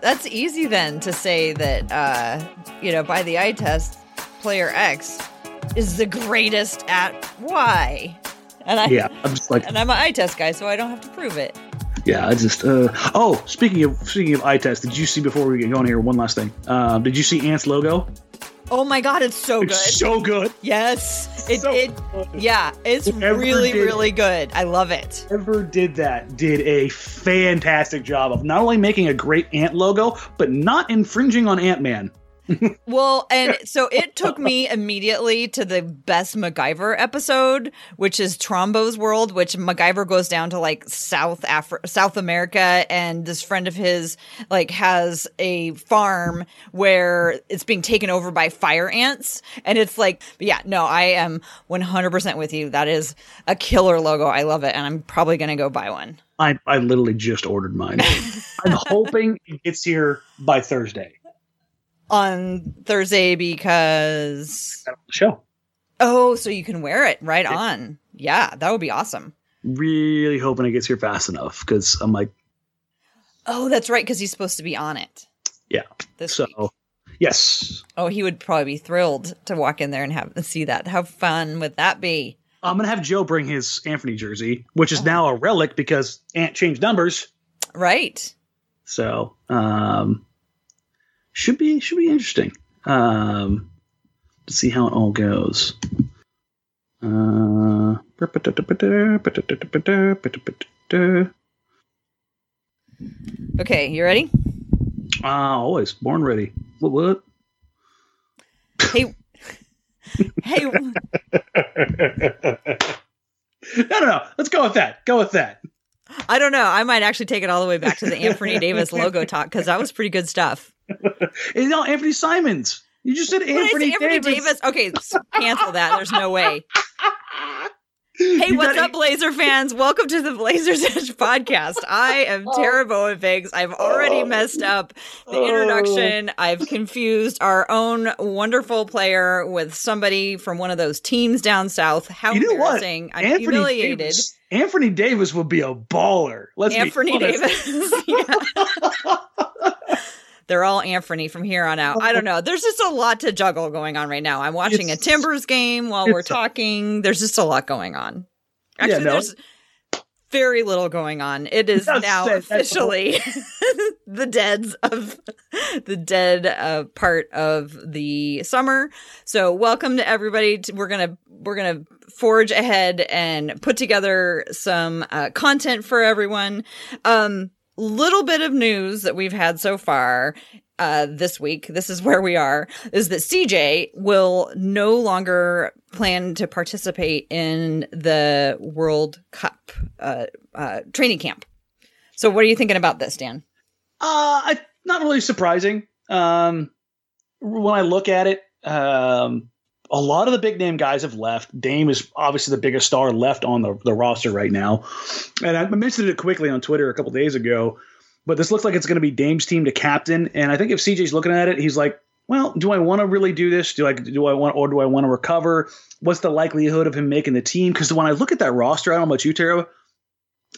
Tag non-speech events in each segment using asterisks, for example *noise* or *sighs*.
That's easy then to say that uh, you know by the eye test, player X is the greatest at Y. And I Yeah, I'm just like, and I'm an eye test guy, so I don't have to prove it. yeah, I just. Uh, oh, speaking of speaking of eye test, did you see before we get going here? One last thing. Um, did you see Ant's logo? Oh my god, it's so good. So good. yes, it, So it good. yeah, it's Whoever really did- really good. I love it. Whoever did that did a fantastic job of not only making a great Ant logo, but not infringing on Ant Man. *laughs* Well, and so it took me immediately to the best MacGyver episode, which is Trumbo's World, which MacGyver goes down to like South Afri- South America, and this friend of his like has a farm where it's being taken over by fire ants, and it's like, yeah, no, I am one hundred percent with you. That is a killer logo. I love it, and I'm probably gonna go buy one. I, I literally just ordered mine. *laughs* I'm hoping it gets here by Thursday. On Thursday because Show. oh, so you can wear it right on. Yeah, that would be awesome. Really hoping it gets here fast enough because I'm like, Oh, that's right, because he's supposed to be on it. Yeah. This so week. yes, Oh, he would probably be thrilled to walk in there and have see that. How fun would that be? I'm gonna have Joe bring his Anthony jersey, which is Oh. now a relic because Ant changed numbers. Right. So um, should be should be interesting. Um, to see how it all goes. Uh, Okay, you ready? uh, always born ready. What? what? Hey, hey, no, no, no. Let's go with that. Go with that. I don't know. I might actually take it all the way back to the Anthony Davis logo talk because that was pretty good stuff. *laughs* It's not Anthony Simons. You just said What did I say? Anthony, Anthony Davis. Davis. Okay, cancel that. There's no way. *laughs* Hey, You what's gotta- up, Blazer fans? Welcome to the Blazers *laughs* Edge podcast. I am oh. Tara Bowenfigs. I've already oh. messed up the oh. introduction. I've confused our own wonderful player with somebody from one of those teams down south. How You know what? embarrassing. I'm Anthony humiliated. Davis, Anthony Davis would be a baller. Let's Anthony. Davis. Yeah. They're all Anthony from here on out. I don't know. There's just a lot to juggle going on right now. I'm watching It's- a Timbers game while we're talking. There's just a lot going on. Actually, no. there's very little going on. It is That's now. That's officially *laughs* the deads of the dead uh, part of the summer. So welcome to everybody. To, we're gonna we're gonna forge ahead and put together some uh, content for everyone. Um, little bit of news that we've had so far uh, this week, this is where we are, is that CJ will no longer plan to participate in the World Cup uh, uh, training camp. So, what are you thinking about this, Dan? Uh, I, not really surprising. Um, when I look at it, um, a lot of the big name guys have left. Dame is obviously the biggest star left on the, the roster right now. And I mentioned it quickly on Twitter a couple days ago, but this looks like it's going to be Dame's team to captain. And I think if CJ's looking at it, he's like, well, do I want to really do this? Do I do I want or do I want to recover? What's the likelihood of him making the team? Because when I look at that roster, I don't know about you, Tara,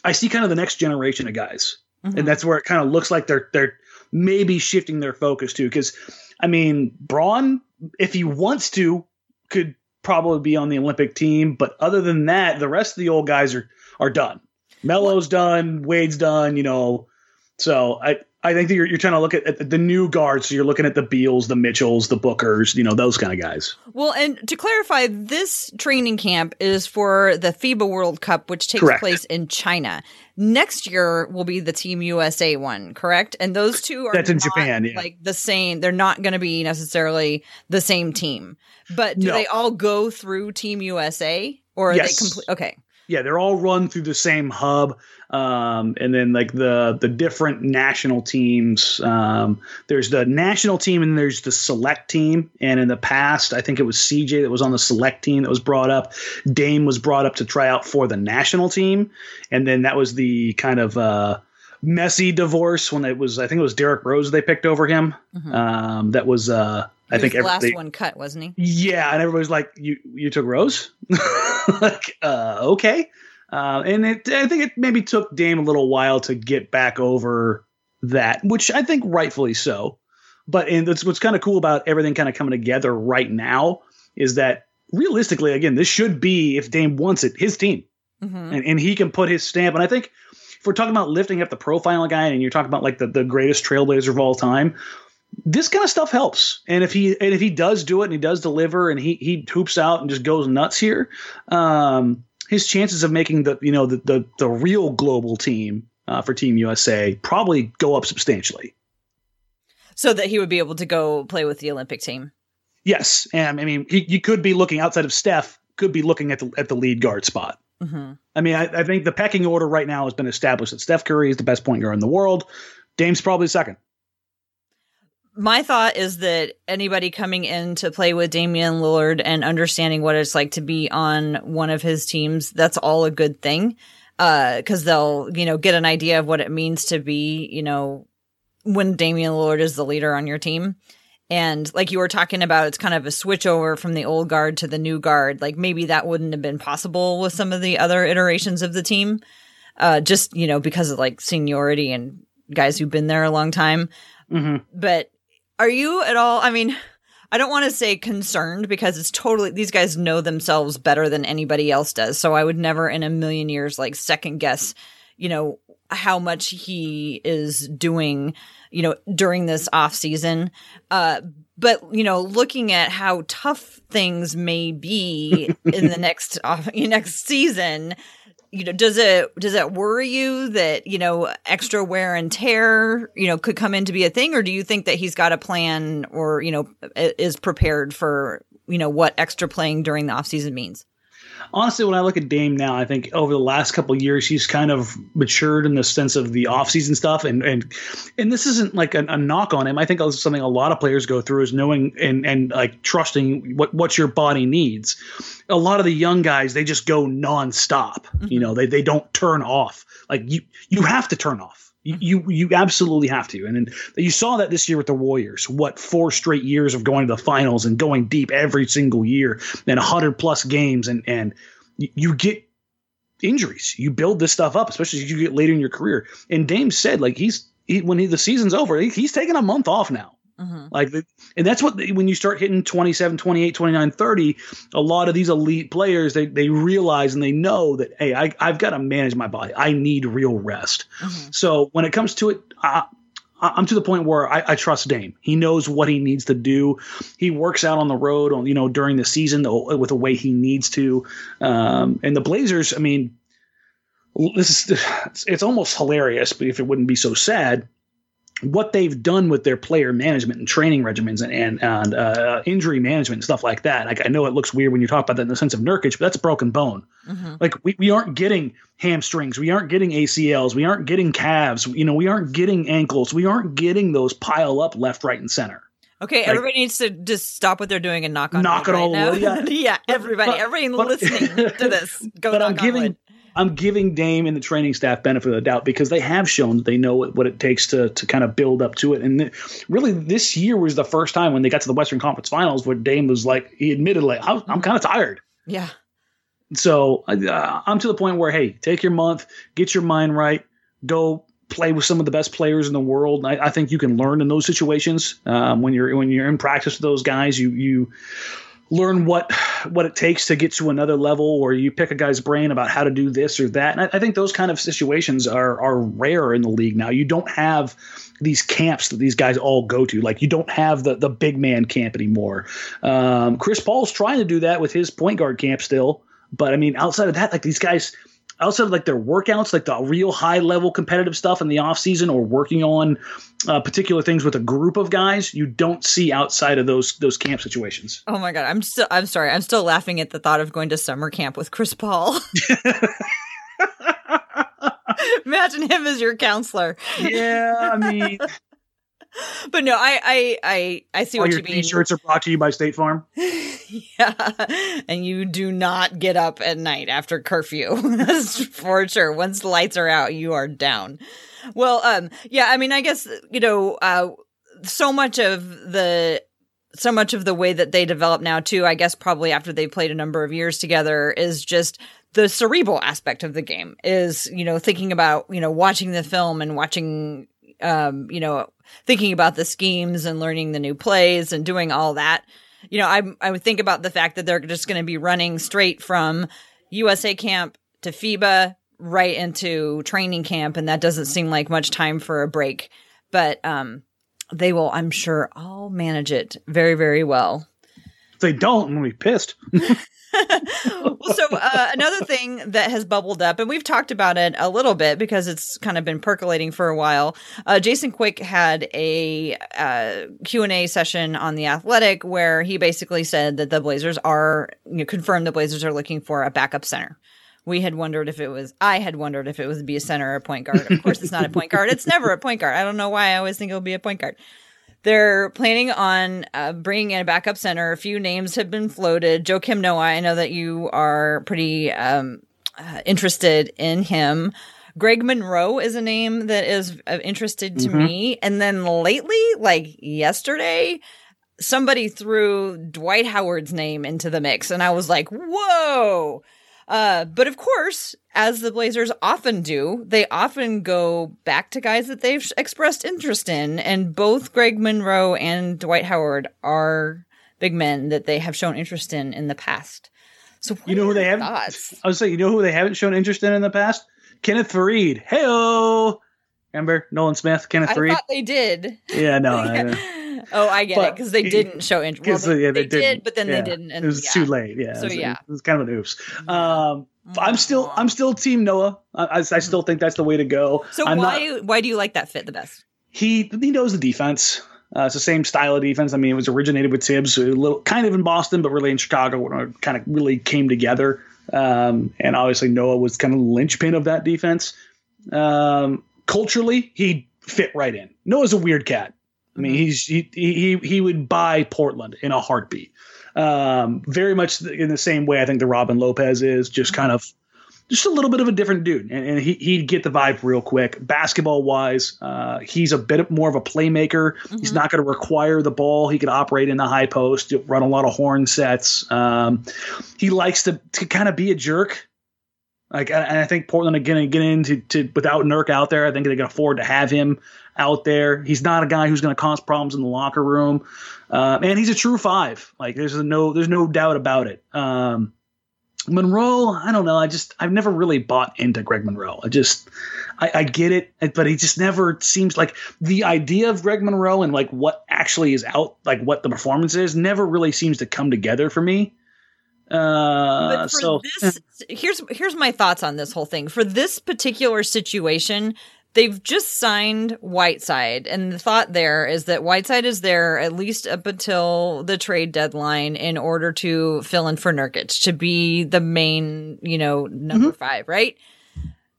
I see kind of the next generation of guys Mhm. and that's where it kind of looks like they're they're maybe shifting their focus to because I mean Braun, if he wants to, could probably be on the Olympic team, but other than that, the rest of the old guys are are done. Melo's done, Wade's done, you know. So I I think that you're you're trying to look at, at the new guards. So you're looking at the Beals, the Mitchells, the Bookers, you know, those kind of guys. Well, and to clarify, this training camp is for the FIBA World Cup, which takes Correct. place in China. Next year will be the Team USA one, correct? And those two are That's in Japan, yeah. like the same. They're not going to be necessarily the same team, but do No. they all go through Team USA or are Yes. they complete? Okay, Yeah, they're all run through the same hub, um, and then like the the different national teams. Um, there's the national team and there's the select team. And in the past, I think it was CJ that was on the select team that was brought up. Dame was brought up to try out for the national team, and then that was the kind of uh, messy divorce when it was. I think it was Derrick Rose they picked over him. Mhm. Um, that was. Uh, I think the last one cut, wasn't he? yeah, and everybody's like, "You you took Rose?" *laughs* like, uh, okay. Uh, and it, I think it maybe took Dame a little while to get back over that, which I think rightfully so. But and that's what's kind of cool about everything kind of coming together right now is that realistically, again, this should be if Dame wants it, his team, hmm and, and he can put his stamp. And I think if we're talking about lifting up the profile guy, and you're talking about like the, the greatest trailblazer of all time, this kind of stuff helps. And if he and if he does do it and he does deliver and he he hoops out and just goes nuts here, um, his chances of making the you know the the, the real global team uh, for Team USA probably go up substantially. So that he would be able to go play with the Olympic team. Yes, and I mean he, you could be looking outside of Steph, could be looking at the at the lead guard spot. hmm I mean, I, I think the pecking order right now has been established that Steph Curry is the best point guard in the world. Dame's probably second. My thought is that anybody coming in to play with Damian Lillard and understanding what it's like to be on one of his teams, that's all a good thing. Uh, cause they'll, you know, get an idea of what it means to be, you know, when Damian Lillard is the leader on your team. And like you were talking about, it's kind of a switch over from the old guard to the new guard. Like maybe that wouldn't have been possible with some of the other iterations of the team. Uh, just, you know, because of like seniority and guys who've been there a long time Mm-hmm. but are you at all i mean i don't want to say concerned because it's totally these guys know themselves better than anybody else does so i would never in a million years like second guess you know how much he is doing you know during this off season. Uh but you know looking at how tough things may be *laughs* in the next off *laughs* next season you know does it does it worry you that you know extra wear and tear you know could come in to be a thing? Or do you think that he's got a plan or you know is prepared for you know what extra playing during the offseason means honestly, when I look at Dame now, I think over the last couple of years, he's kind of matured in the sense of the offseason stuff. And and and this isn't like a, a knock on him. I think it's something a lot of players go through is knowing and and like trusting what what your body needs. A lot of the young guys, they just go nonstop. You mm-hmm. know, they they don't turn off. Like you you have to turn off. You, you absolutely have to, and then you saw that this year with the Warriors. What four straight years of going to the finals and going deep every single year, and hundred plus games, and and you get injuries. You build this stuff up, especially as you get later in your career. And Dame said, like he's he, when he, the season's over, he, he's taking a month off now. Mm-hmm. Like, the, and that's what when you start hitting 27, 28, 29, 30, a lot of these elite players they they realize and they know that hey, I I've got to manage my body. I need real rest. Mm-hmm. So when it comes to it, I, I'm to the point where I, I trust Dame. He knows what he needs to do. He works out on the road, on you know during the season the, with the way he needs to. Um, and the Blazers, I mean, this is *sighs* it's almost hilarious, but if it wouldn't be so sad, what they've done with their player management and training regimens and and, and uh, injury management and stuff like that. Like I know it looks weird when you talk about that in the sense of Nurkic, but that's a broken bone. Mm-hmm. Like we, we aren't getting hamstrings, we aren't getting ACLs, we aren't getting calves, you know, we aren't getting ankles, we aren't getting those pile up left, right, and center. okay Like- everybody needs to just stop what they're doing and knock on Knock it right all now. yeah. *laughs* yeah everybody But- everybody but- listening to this go but I'm giving. I'm giving Dame and the training staff benefit of the doubt because they have shown that they know what, what it takes to to kind of build up to it. And th- really, this year was the first time when they got to the Western Conference Finals where Dame was like, he admitted, like, I'm, I'm kind of tired. yeah So uh, I'm to the point where, hey, take your month, get your mind right, go play with some of the best players in the world. I, I think you can learn in those situations um, when you're when you're in practice with those guys. You you learn what what it takes to get to another level, or you pick a guy's brain about how to do this or that. And I, I think those kind of situations are are rare in the league now. You don't have these camps that these guys all go to. Like you don't have the the big man camp anymore. Um, Chris Paul's trying to do that with his point guard camp still, but I mean outside of that, like these guys outside of like their workouts, like the real high level competitive stuff in the off season, or working on uh, particular things with a group of guys, you don't see outside of those those camp situations. Oh my god, I'm still I'm sorry, I'm still laughing at the thought of going to summer camp with Chris Paul. *laughs* *laughs* Imagine him as your counselor. Yeah, I mean, *laughs* but no, I I I, I see all what your you mean. t-shirts are brought to you by State Farm. *laughs* yeah, and you do not get up at night after curfew. That's *laughs* for sure. Once the lights are out, you are down. Well, um, yeah, I mean, I guess you know, uh, so much of the so much of the way that they develop now too i guess probably after they played a number of years together is just the cerebral aspect of the game is you know thinking about you know watching the film and watching um you know thinking about the schemes and learning the new plays and doing all that. You know i i would think about the fact that they're just going to be running straight from usa camp to fiba right into training camp and that doesn't seem like much time for a break. But um they will i'm sure all manage it very very well. If they don't, I'm gonna be pissed. *laughs* well, so uh, another thing that has bubbled up, and we've talked about it a little bit because it's kind of been percolating for a while. Uh, Jason Quick had a uh, Q and A session on the Athletic where he basically said that the Blazers are you know, confirmed the Blazers are looking for a backup center. We had wondered if it was. I had wondered if it would be a center or a point guard. Of course, it's not a point guard. It's never a point guard. I don't know why I always think it'll be a point guard. They're planning on uh, bringing in a backup center. A few names have been floated. Joakim Noah, I know that you are pretty um, uh, interested in him. Greg Monroe is a name that is of interested to me. And then lately, like yesterday, somebody threw Dwight Howard's name into the mix. And I was like, whoa. Uh, but of course, as the Blazers often do, they often go back to guys that they've expressed interest in. And both Greg Monroe and Dwight Howard are big men that they have shown interest in in the past. So, You know who they haven't? thoughts? I would say, you know who they haven't shown interest in in the past? Kenneth Faried. Heyo. Remember Nolan Smith, Kenneth I Faried? thought they did. yeah, no, I *laughs* know. Oh, I get it because they he- didn't show interest. Well, they, yeah, they, they did, but then Yeah. they didn't. And it was yeah. too late. Yeah, So, it was, yeah. it was kind of an oops. Um, I'm still, I'm still Team Noah. I, I, I still think that's the way to go. So I'm why not- why do you like that fit the best? he he knows the defense. Uh, it's the same style of defense. I mean, it was originated with Thibs, a little kind of in Boston, but really in Chicago, when it kind of really came together. Um, and obviously, Noah was kind of the linchpin of that defense. Um, culturally, he fit right in. Noah's a weird cat. I mean, he's he he he would buy Portland in a heartbeat. Um, very much in the same way I think the Robin Lopez is, just kind of just a little bit of a different dude, and, and he, he'd get the vibe real quick. Basketball wise, uh, he's a bit more of a playmaker. He's not going to require the ball. He could operate in the high post, run a lot of horn sets. Um, he likes to to kind of be a jerk. Like, and I think Portland again get into to without Nurk out there. I think they can afford to have him out there. He's not a guy who's going to cause problems in the locker room, uh, and he's a true five. Like, there's no there's no doubt about it. Um, Monroe, I don't know. I just I've never really bought into Greg Monroe. I just I, I get it, but he just never seems like the idea of Greg Monroe and like what actually is out, like what the performance is, never really seems to come together for me. Uh, for so this, here's here's my thoughts on this whole thing. For this particular situation, they've just signed Whiteside, and the thought there is that Whiteside is there at least up until the trade deadline in order to fill in for Nurkic to be the main, you know, number mm-hmm. five, right?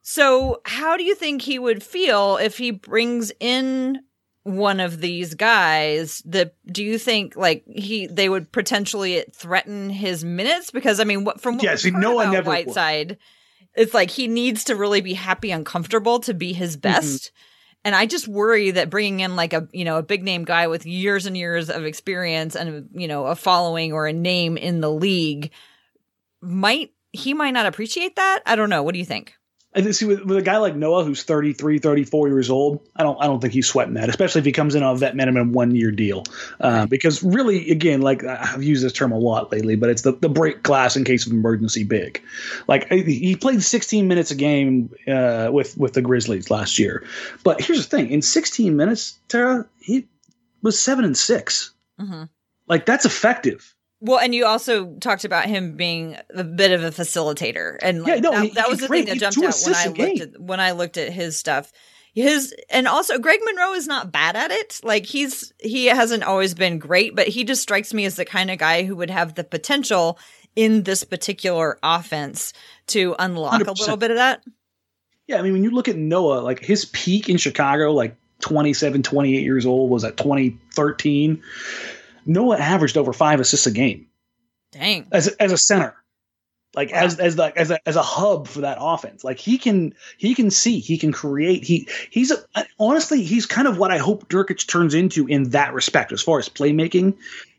So, how do you think he would feel if he brings in one of these guys that do you think like he they would potentially threaten his minutes because i mean what from what Yes, we've heard no one never would. It's like he needs to really be happy and comfortable to be his Mm-hmm. best. And i just worry that bringing in like a you know a big name guy with years and years of experience and you know a following or a name in the league might he might not appreciate that. I don't know. What do you think I see with, with a guy like Noah who's 33, 34 years old, I don't I don't think he's sweating that, especially if he comes in on a vet minimum one year deal. Uh, because really, again, like I've used this term a lot lately, but it's the, the break glass in case of emergency big. Like he played 16 minutes a game uh, with with the Grizzlies last year, but here's the thing: in 16 minutes, Tara, he was seven and 6 Mhm. Like that's effective. Well, and you also talked about him being a bit of a facilitator, and like, Yeah, no, that, he- that was the great. thing that jumped out when I looked at when I looked at his stuff. His and also Greg Monroe is not bad at it. Like he's he hasn't always been great, but he just strikes me as the kind of guy who would have the potential in this particular offense to unlock a 100%. little bit of that. Yeah, I mean, when you look at Noah, like his peak in Chicago, like 27, 28 years old, was at 2013. Noah averaged over five assists a game Dang. as a, as a center, like Wow. as as like as a as a hub for that offense. Like he can he can see, he can create. He he's a, honestly he's kind of what I hope Nurkic turns into in that respect as far as playmaking,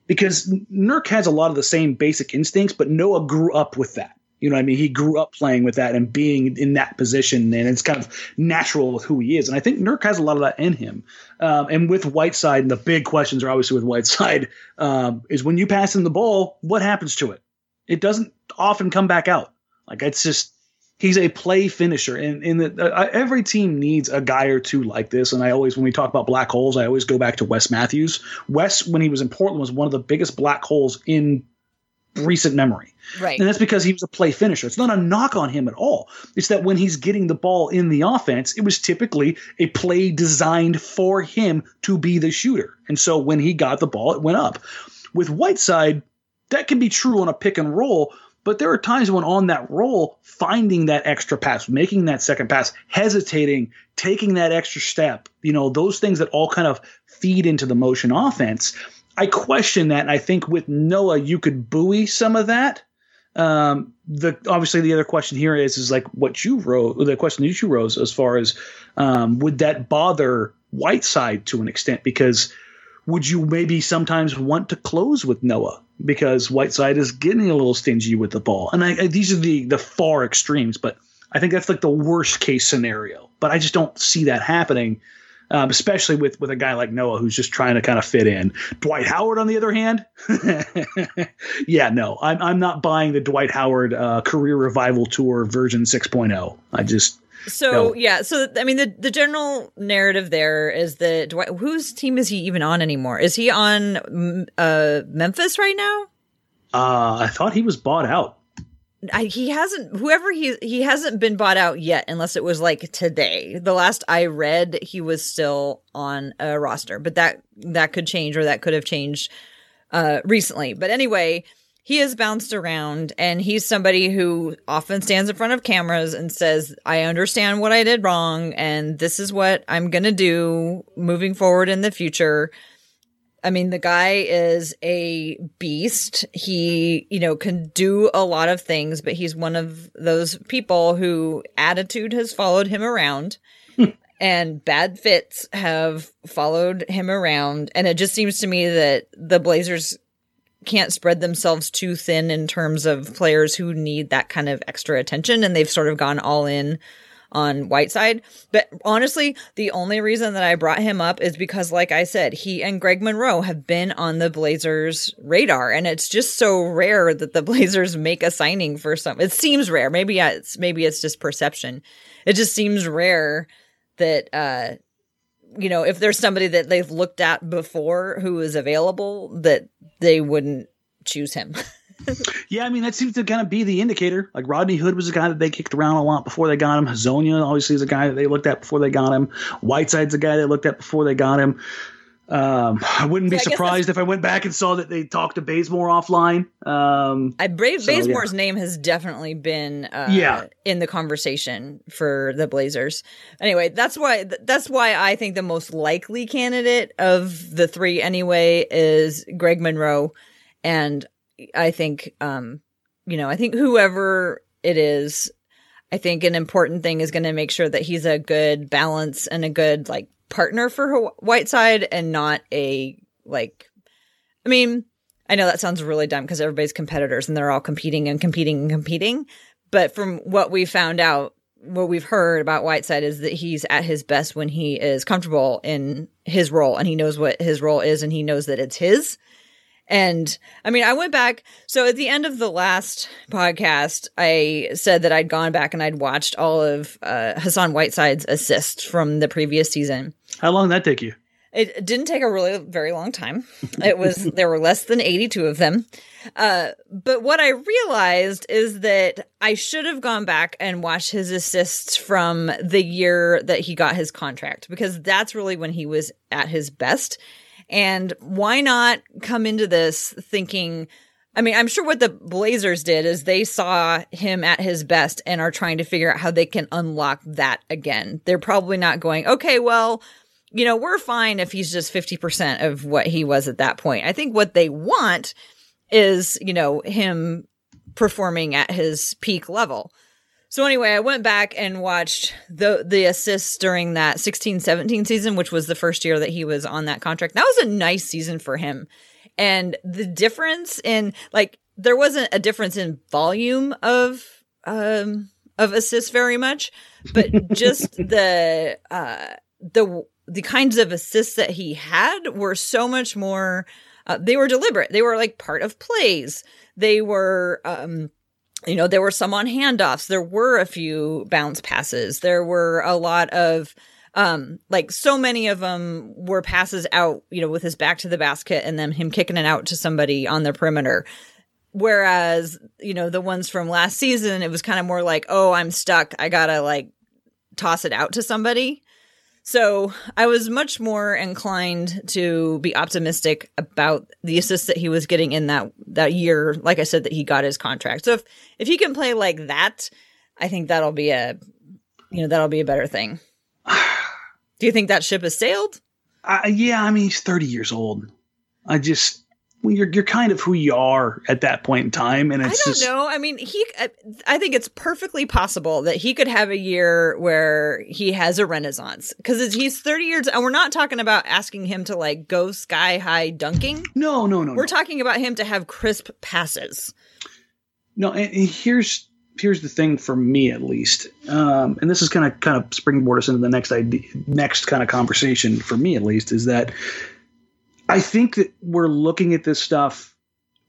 because Nurk has a lot of the same basic instincts, but Noah grew up with that. You know what I mean? He grew up playing with that and being in that position, and it's kind of natural with who he is. And I think Nurk has a lot of that in him. Um, and with Whiteside, and the big questions are obviously with Whiteside, *laughs* um, is when you pass him the ball, what happens to it? It doesn't often come back out. Like it's just he's a play finisher, and the uh, every team needs a guy or two like this. And I always, when we talk about black holes, I always go back to Wes Matthews. Wes, when he was in Portland, was one of the biggest black holes in recent memory. Right. And that's because he was a play finisher. It's not a knock on him at all. It's that when he's getting the ball in the offense, it was typically a play designed for him to be the shooter. And so when he got the ball, it went up. With Whiteside, that can be true on a pick and roll, but there are times when on that roll, finding that extra pass, making that second pass, hesitating, taking that extra step, you know, those things that all kind of feed into the motion offense. I question that. And I think with Noah, you could buoy some of that. Um, the obviously the other question here is is like what you wrote, the question that you rose as far as um, would that bother Whiteside to an extent because would you maybe sometimes want to close with Noah because Whiteside is getting a little stingy with the ball, and I, I, these are the the far extremes, but I think that's like the worst case scenario. But I just don't see that happening, um, especially with with a guy like Noah who's just trying to kind of fit in. Dwight Howard, on the other hand, *laughs* yeah, no, I'm I'm not buying the Dwight Howard uh, career revival tour version 6.0. I just So No. yeah, so I mean the the general narrative there is that Dwight, whose team is he even on anymore? Is he on uh Memphis right now? uh, I thought he was bought out. I, he hasn't whoever he he hasn't been bought out yet unless it was like today. The last I read he was still on a roster, but that that could change or that could have changed uh recently. But anyway, he has bounced around and he's somebody who often stands in front of cameras and says, I understand what I did wrong and this is what I'm going to do moving forward in the future. I mean, the guy is a beast. He, you know, can do a lot of things, but he's one of those people who attitude has followed him around hmm. and bad fits have followed him around. And it just seems to me that the Blazers can't spread themselves too thin in terms of players who need that kind of extra attention. And they've sort of gone all in on Whiteside. But honestly, the only reason that I brought him up is because, like I said, he and Greg Monroe have been on the Blazers radar. And it's just so rare that the *laughs* Blazers make a signing for some. It seems rare. Maybe it's, maybe it's just perception. It just seems rare that, uh, you know, if there's somebody that they've looked at before who is available, that they wouldn't choose him. *laughs* *laughs* Yeah, I mean that seems to kind of be the indicator. Like Rodney Hood was a guy that they kicked around a lot before they got him. Hezonja obviously is a guy that they looked at before they got him. Whiteside's a guy they looked at before they got him. Um, I wouldn't be Yeah, I surprised if I went back and saw that they talked to Bazemore offline. Um, I Brave So, yeah. Bazemore's name has definitely been uh, Yeah. in the conversation for the Blazers. Anyway, that's why that's why I think the most likely candidate of the three anyway is Greg Monroe, and I think um you know I think whoever it is, I think an important thing is going to make sure that he's a good balance and a good like partner for Whiteside and not a like I mean, I know that sounds really dumb because everybody's competitors and they're all competing and competing and competing. But from what we found out, what we've heard about Whiteside is that he's at his best when he is comfortable in his role and he knows what his role is and he knows that it's his. And I mean, I went back. So at the end of the last podcast, I said that I'd gone back and I'd watched all of uh, Hassan Whiteside's assists from the previous season. how long did that take you? It didn't take a really very long time. It was *laughs* there were less than 82 of them. Uh, but what I realized is that I should have gone back and watched his assists from the year that he got his contract because that's really when he was at his best. And why not come into this thinking I mean, I'm sure what the Blazers did is they saw him at his best and are trying to figure out how they can unlock that again. They're probably not going, okay, well, you know, we're fine if he's just 50% of what he was at that point. I think what they want is, you know, him performing at his peak level. So anyway, I went back and watched the the assists during that 16-17 season, which was the first year that he was on that contract. That was a nice season for him. And the difference in like there wasn't a difference in volume of um of assists very much, but just *laughs* the uh the the kinds of assists that he had were so much more uh, they were deliberate. They were like part of plays. They were um you know, there were some on handoffs. There were a few bounce passes. There were a lot of um, like so many of them were passes out, you know, with his back to the basket and then him kicking it out to somebody on the perimeter. Whereas, you know, the ones from last season, it was kind of more like, oh, I'm stuck. I gotta like toss it out to somebody. So I was much more inclined to be optimistic about the assists that he was getting in that that year. Like I said, that he got his contract. So if if he can play like that, I think that'll be a you know that'll be a better thing. *sighs* Do you think that ship has sailed? Uh, yeah, I mean he's 30 years old. I just you're you're kind of who you are at that point in time, and it's I don't just, know. I mean, he. I think it's perfectly possible that he could have a year where he has a renaissance because he's 30 years, and we're not talking about asking him to like go sky high dunking. No, no, no. We're no. talking about him to have crisp passes. No, and, and here's here's the thing for me at least, um, and this is kind of kind of springboard us into the next idea, next kind of conversation for me at least is that I think that we're looking at this stuff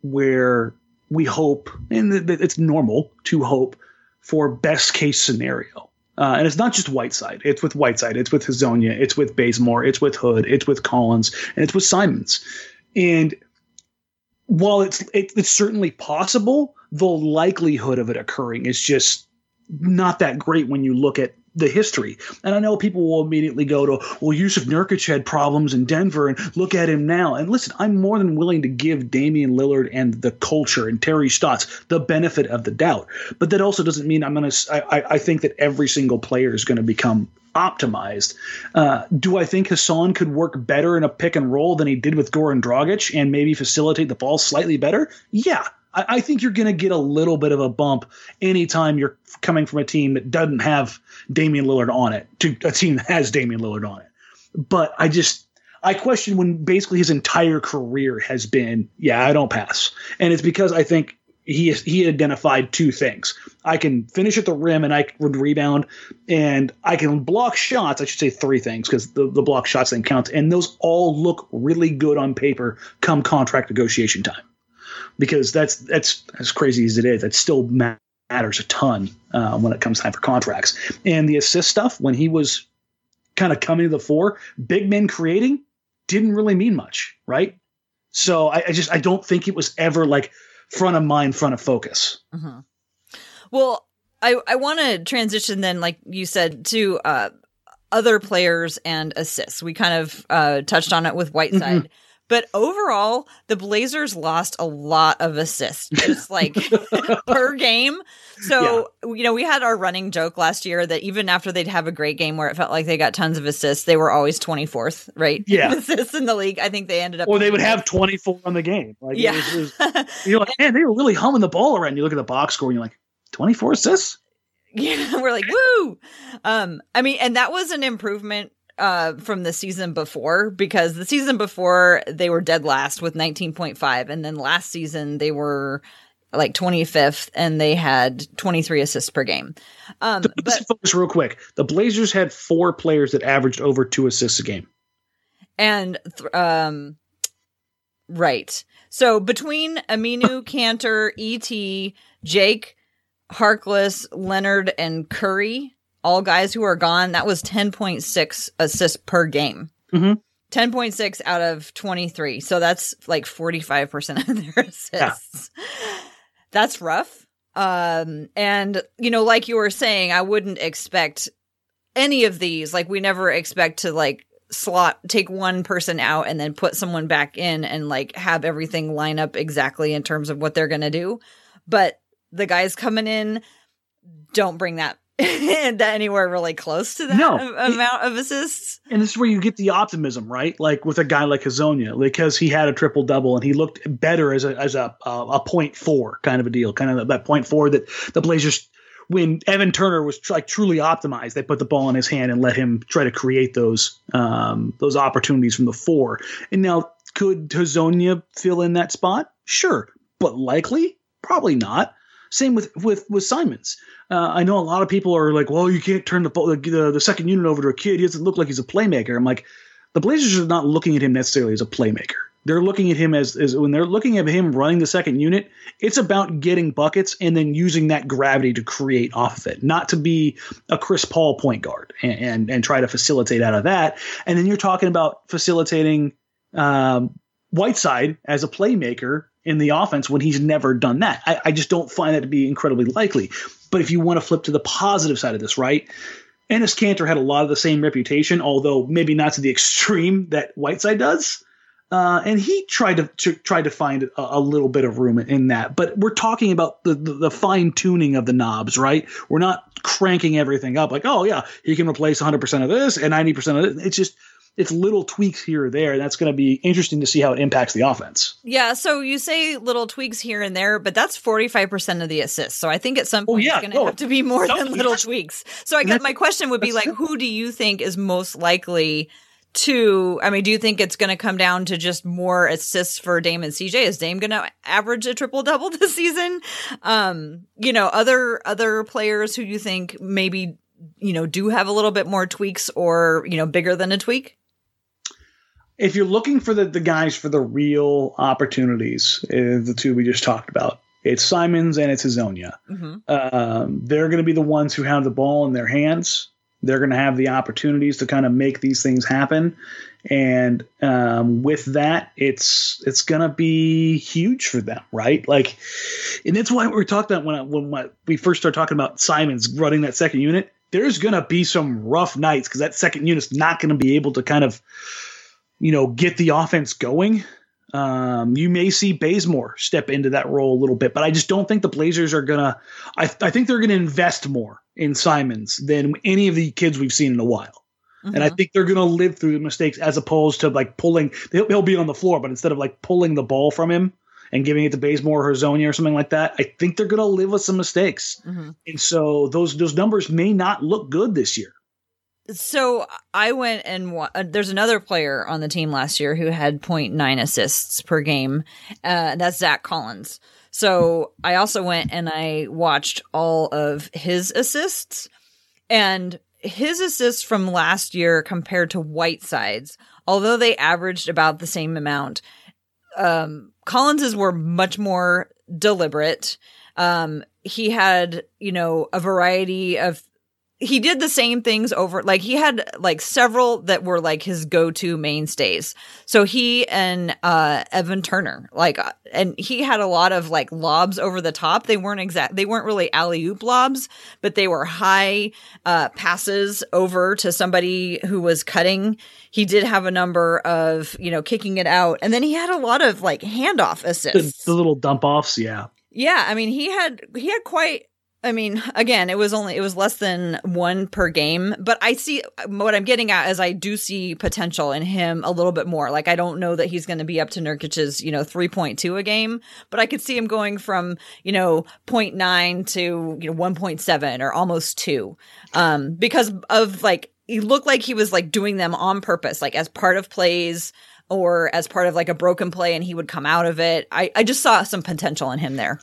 where we hope, and it's normal to hope for best case scenario. Uh, and it's not just Whiteside. It's with Whiteside. It's with Hezonja. It's with Bazemore. It's with Hood. It's with Collins. And it's with Simons. And while it's it, it's certainly possible, the likelihood of it occurring is just not that great when you look at the history. And I know people will immediately go to, well, Jusuf Nurkic had problems in Denver and look at him now. And listen, I'm more than willing to give Damian Lillard and the culture and Terry Stotts the benefit of the doubt. But that also doesn't mean I'm going to, I, I think that every single player is going to become optimized. Uh, do I think Hassan could work better in a pick and roll than he did with Goran Dragic and maybe facilitate the ball slightly better? Yeah, I, I think you're going to get a little bit of a bump anytime you're coming from a team that doesn't have Damian Lillard on it to a team that has Damian Lillard on it. But I just I question when basically his entire career has been, yeah, I don't pass, and it's because I think he he identified two things. I can finish at the rim and I would rebound, and I can block shots. I should say three things because the, the block shots thing counts, and those all look really good on paper come contract negotiation time because that's that's as crazy as it is. That still matters a ton uh, when it comes time for contracts. And the assist stuff when he was kind of coming to the fore, big men creating didn't really mean much, right? So I, I just I don't think it was ever like front of mind, front of focus. Mm-hmm. Well, I I want to transition then, like you said, to uh, other players and assists. We kind of uh, touched on it with Whiteside. Mm-hmm. But overall, the Blazers lost a lot of assists, just *laughs* like per game. So, yeah. you know, we had our running joke last year that even after they'd have a great game where it felt like they got tons of assists, they were always 24th, right? Yeah. *laughs* assists in the league. I think they ended up. Or they would have 24 on the game. Like, yeah. It was, it was, you're like, *laughs* man, they were really humming the ball around. You look at the box score and you're like, 24 assists? Yeah, we're like, woo. Um, I mean, and that was an improvement uh, from the season before because the season before they were dead last with 19.5 and then last season they were like 25th and they had 23 assists per game. Um, but let's focus real quick. The Blazers had four players that averaged over two assists a game. And, um, right. So between Aminu, *laughs* Kanter, ET, Jake, Harkless, Leonard, and Curry, all guys who are gone, that was 10.6 assists per game. Mm-hmm. 10.6 out of 23. So that's like 45% of their *laughs* assists. Yeah. That's rough. Um, and, you know, like you were saying, I wouldn't expect any of these. Like, we never expect to, like, slot take one person out and then put someone back in and like have everything line up exactly in terms of what they're going to do but the guys coming in don't bring that *laughs* anywhere really close to that no, amount of assists. And this is where you get the optimism, right? Like with a guy like Hezonja, because he had a triple double and he looked better as a as a a point four kind of a deal, kind of that point four that the Blazers. When Evan Turner was tr- like truly optimized, they put the ball in his hand and let him try to create those um, those opportunities from the four. And now, could Hezonja fill in that spot? Sure, but likely, probably not. Same with with with Simons. Uh, I know a lot of people are like, "Well, you can't turn the, the the second unit over to a kid. He doesn't look like he's a playmaker." I'm like, the Blazers are not looking at him necessarily as a playmaker. They're looking at him as, as when they're looking at him running the second unit, it's about getting buckets and then using that gravity to create off of it, not to be a Chris Paul point guard and and, and try to facilitate out of that. And then you're talking about facilitating um, Whiteside as a playmaker in the offense when he's never done that. I, I just don't find that to be incredibly likely. But if you want to flip to the positive side of this, right? Enes Kanter had a lot of the same reputation, although maybe not to the *laughs* extreme that Whiteside does. Uh, and he tried to, to tried to find a, a, little bit of room in that. But we're talking about the, the, the fine tuning of the knobs, right? We're not cranking everything up like, oh yeah, he can replace 100% of this and 90% of it. It's just it's little tweaks here or there. And That's going to be interesting to see how it impacts the offense. Yeah. So you say little tweaks here and there, but that's 45% of the assists. So I think at some oh, point oh, yeah. it's going to no. have to be more than little tweaks. So I guess my question would be like, who do you think is most likely to, I mean, do you think it's going to come down to just more assists for Dame and CJ? Is Dame going to average a triple double *laughs* this season? Um, you know, other, other players who you think maybe, you know, do have a little bit more tweaks or, you know, bigger than a tweak? If you're looking for the, the guys for the real opportunities, uh, the two we just talked about, it's Simons and it's Hezonja. Mm-hmm. Um, they're going to be the ones who have the ball in their hands. They're going to have the opportunities to kind of make these things happen, and um, with that, it's it's going to be huge for them, right? Like, and that's why we were talking about when I, when we first started talking about Simons running that second unit. There's going to be some rough nights because that second unit's not going to be able to kind of you know, get the offense going. Um, you may see Bazemore step into that role a little bit, but I just don't think the Blazers are gonna. I, I think they're gonna invest more in Simons than any of the kids we've seen in a while. Mm-hmm. And I mm-hmm. think they're going to live through the mistakes as opposed to like pulling. He'll, he'll, be on the floor, but instead of like pulling the ball from him and giving it to Bazemore or Hezonja or something like that, I think they're going to live with some mistakes. Mm-hmm. And so those those numbers may not look good this year. So I went and wa- uh, there's another player on the team last year who had 0.9 assists per game. Uh, that's Zach Collins. So I also went and I watched all of his assists and his assists from last year compared to Whiteside's, although they averaged about the same amount, um, Collins's were much more deliberate. Um, he had, you know, a variety of he did the same things over like he had like several that were like his go-to mainstays. So he and uh evan turner like uh, and he had a lot of like lobs over the top. They weren't exact they weren't really alley-oop lobs but they were high uh passes over to somebody who was cutting. He did have a number of you know kicking it out. And then he had a lot of like handoff assists the, the little dump offs yeah. Yeah i mean he had he had quite I mean, again, it was only it was less than one per game, but I see what I'm getting at is I do see potential in him a little bit more. Like I don't know that he's going to be up to Nurkic's, you know, 3.2 a game, but I could see him going from, you know, 0.9 to, you know, 1.7 or almost 2. Um because of like he looked like he was like doing them on purpose, like as part of plays or as part of like a broken play and he would come out of it. I I just saw some potential in him there.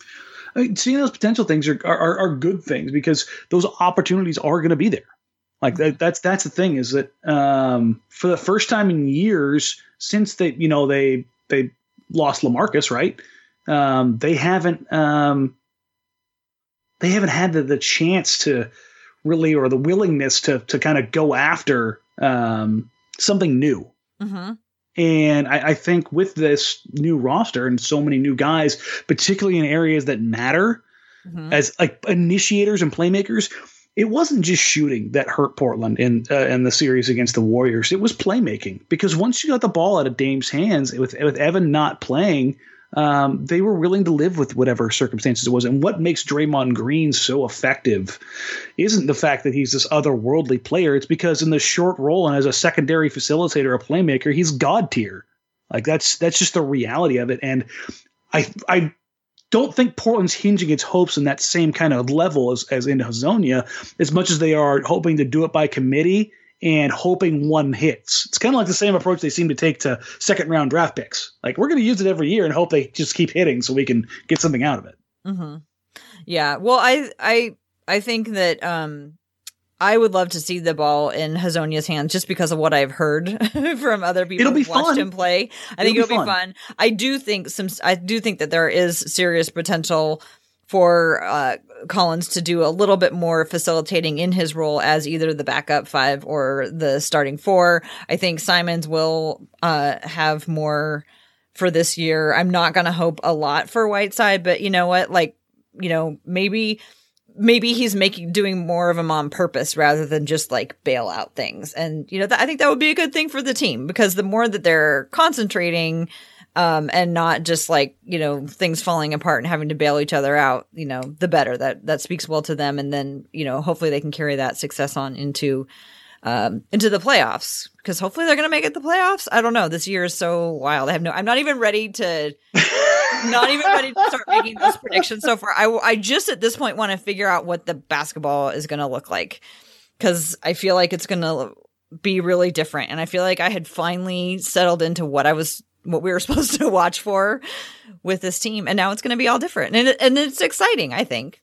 I mean, seeing those potential things are, are, are good things because those opportunities are going to be there. Like that, that's that's the thing is that um, for the first time in years since they you know they they lost Lamarcus right, um, they haven't um, they haven't had the, the chance to really or the willingness to to kind of go after um, something new Mm-hmm. And I, I, think with this new roster and so many new guys, particularly in areas that matter mm-hmm. as like initiators and playmakers, it wasn't just shooting that hurt Portland in uh, in the series against the Warriors. It was playmaking because once you got the ball out of Dame's hands with with Evan not playing, um, they were willing to live with whatever circumstances it was. And what makes Draymond Green so effective isn't the fact that he's this otherworldly player. It's because in the short role and as a secondary facilitator, a playmaker, he's god tier. Like that's that's just the reality of it. And I I don't think Portland's hinging its hopes in that same kind of level as, as in Hezonja, as much as they are hoping to do it by committee and hoping one hits. It's kind of like the same approach they seem to take to second round draft picks. Like we're going to use it every year and hope they just keep hitting so we can get something out of it. Mm-hmm. Yeah. Well, I I I think that um I would love to see the ball in Hezonja's hands just because of what I've heard *laughs* from other people it'll be who watched fun. him play. I think it'll, it'll be, fun. fun. I do think some I do think that there is serious potential for uh, Collins to do a little bit more facilitating in his role as either the backup five or the starting four. I think Simons will uh, have more for this year. I'm not going to hope a lot for Whiteside, but you know what? Like, you know, maybe maybe he's making doing more of them on purpose rather than just like bail out things. And you know, th- I think that would be a good thing for the team because the more that they're concentrating um, and not just like you know things falling apart and having to bail each other out. You know, the better that that speaks well to them, and then you know hopefully they can carry that success on into um, into the playoffs because hopefully they're going to make it the playoffs. I don't know. This year is so wild. I have no. I'm not even ready to. *laughs* not even ready to start making those predictions so far. I, I just at this point want to figure out what the basketball is going to look like because I feel like it's going to be really different. And I feel like I had finally settled into what I was what we were *laughs* supposed to watch for with this team, and now it's going to be all different, and it, and it's exciting. I think.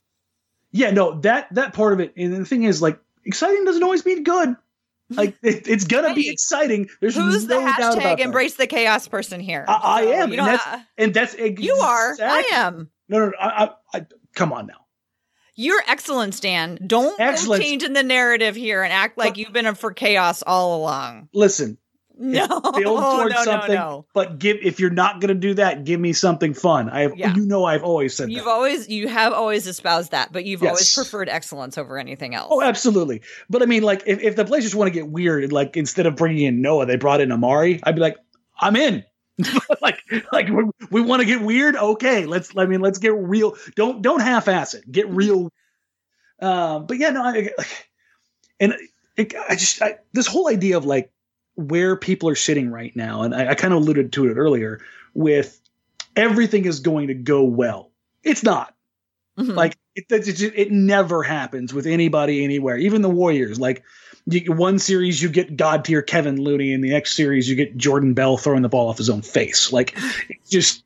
Yeah, no that that part of it, and the thing is, like, exciting doesn't always mean good. *laughs* Like it, it's gonna be exciting. There's who's no the hashtag embrace the chaos person here? I, I so am, and that's, and that's, exactly, you are. I am. No, no, no I, I, I come on now. You're excellent, Stan. Don't change in the narrative here and act like you've been for chaos all along. Listen, no, build *laughs* towards no, something. No, no. But give if you're not going to do that, give me something fun. I have, yeah. you know, I've always said you've that. always you have always espoused that, but you've yes. always preferred excellence over anything else. Oh, absolutely. But I mean, like, if, if the Blazers want to get weird, like instead of bringing in Noah, they brought in Amari. I'd be like, I'm in. *laughs* like, like we, we want to get weird. Okay, let's. I mean, let's get real. Don't don't half ass it. Get real. Um, but yeah, no, I, and it, I just I, this whole idea of like where people are sitting right now, and I, I kind of alluded to it earlier, with everything is going to go well. It's not. Mm-hmm. Like it, it, it, never happens with anybody anywhere. Even the Warriors. Like you, one series you get god tier Kevin Looney, and the next series you get Jordan Bell throwing the ball off his own face. Like it's just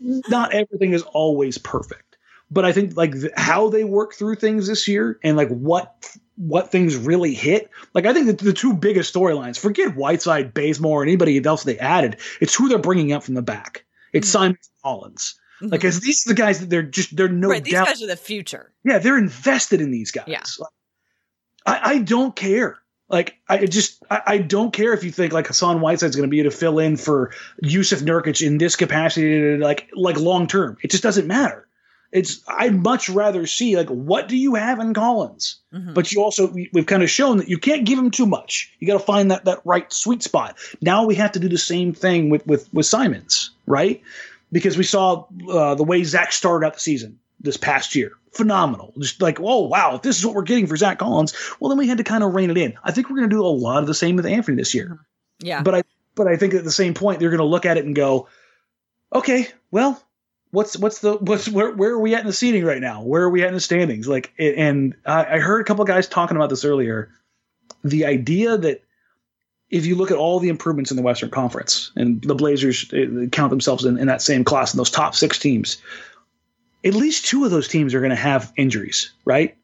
not everything is always perfect. But I think like how they work through things this year and like what what things really hit. Like I think that the two biggest storylines, forget Whiteside, Bazemore, and anybody else they added, it's who they're bringing up from the back. It's mm-hmm. Simon Collins. Mm-hmm. Like, cause these are the guys that they're just they're no right, these doubt. guys are the future. Yeah, they're invested in these guys. Yeah. Like, I, I don't care. Like I just I, I, don't care if you think like Hassan Whiteside's going to be able to fill in for Jusuf Nurkic in this capacity, like like long term. It just doesn't matter. It's I'd much rather see like what do you have in Collins, mm-hmm. but you also we, have kind of shown that you can't give him too much. You got to find that that right sweet spot. Now we have to do the same thing with with with Simons, right? Because we saw uh, the way Zach started out the season this past year, phenomenal. Just like oh wow, if this is what we're getting for Zach Collins, well then we had to kind of rein it in. I think we're going to do a lot of the same with Anthony this year. Yeah, but I but I think at the same point they're going to look at it and go, okay, well what's what's the what's where where are we at in the seating right now? Where are we at in the standings? Like, and I, I heard a couple guys talking about this earlier. The idea that if you look at all the improvements in the Western Conference, and the Blazers uh, count themselves in, in that same class in those top six teams, at least two of those teams are going to have injuries, right?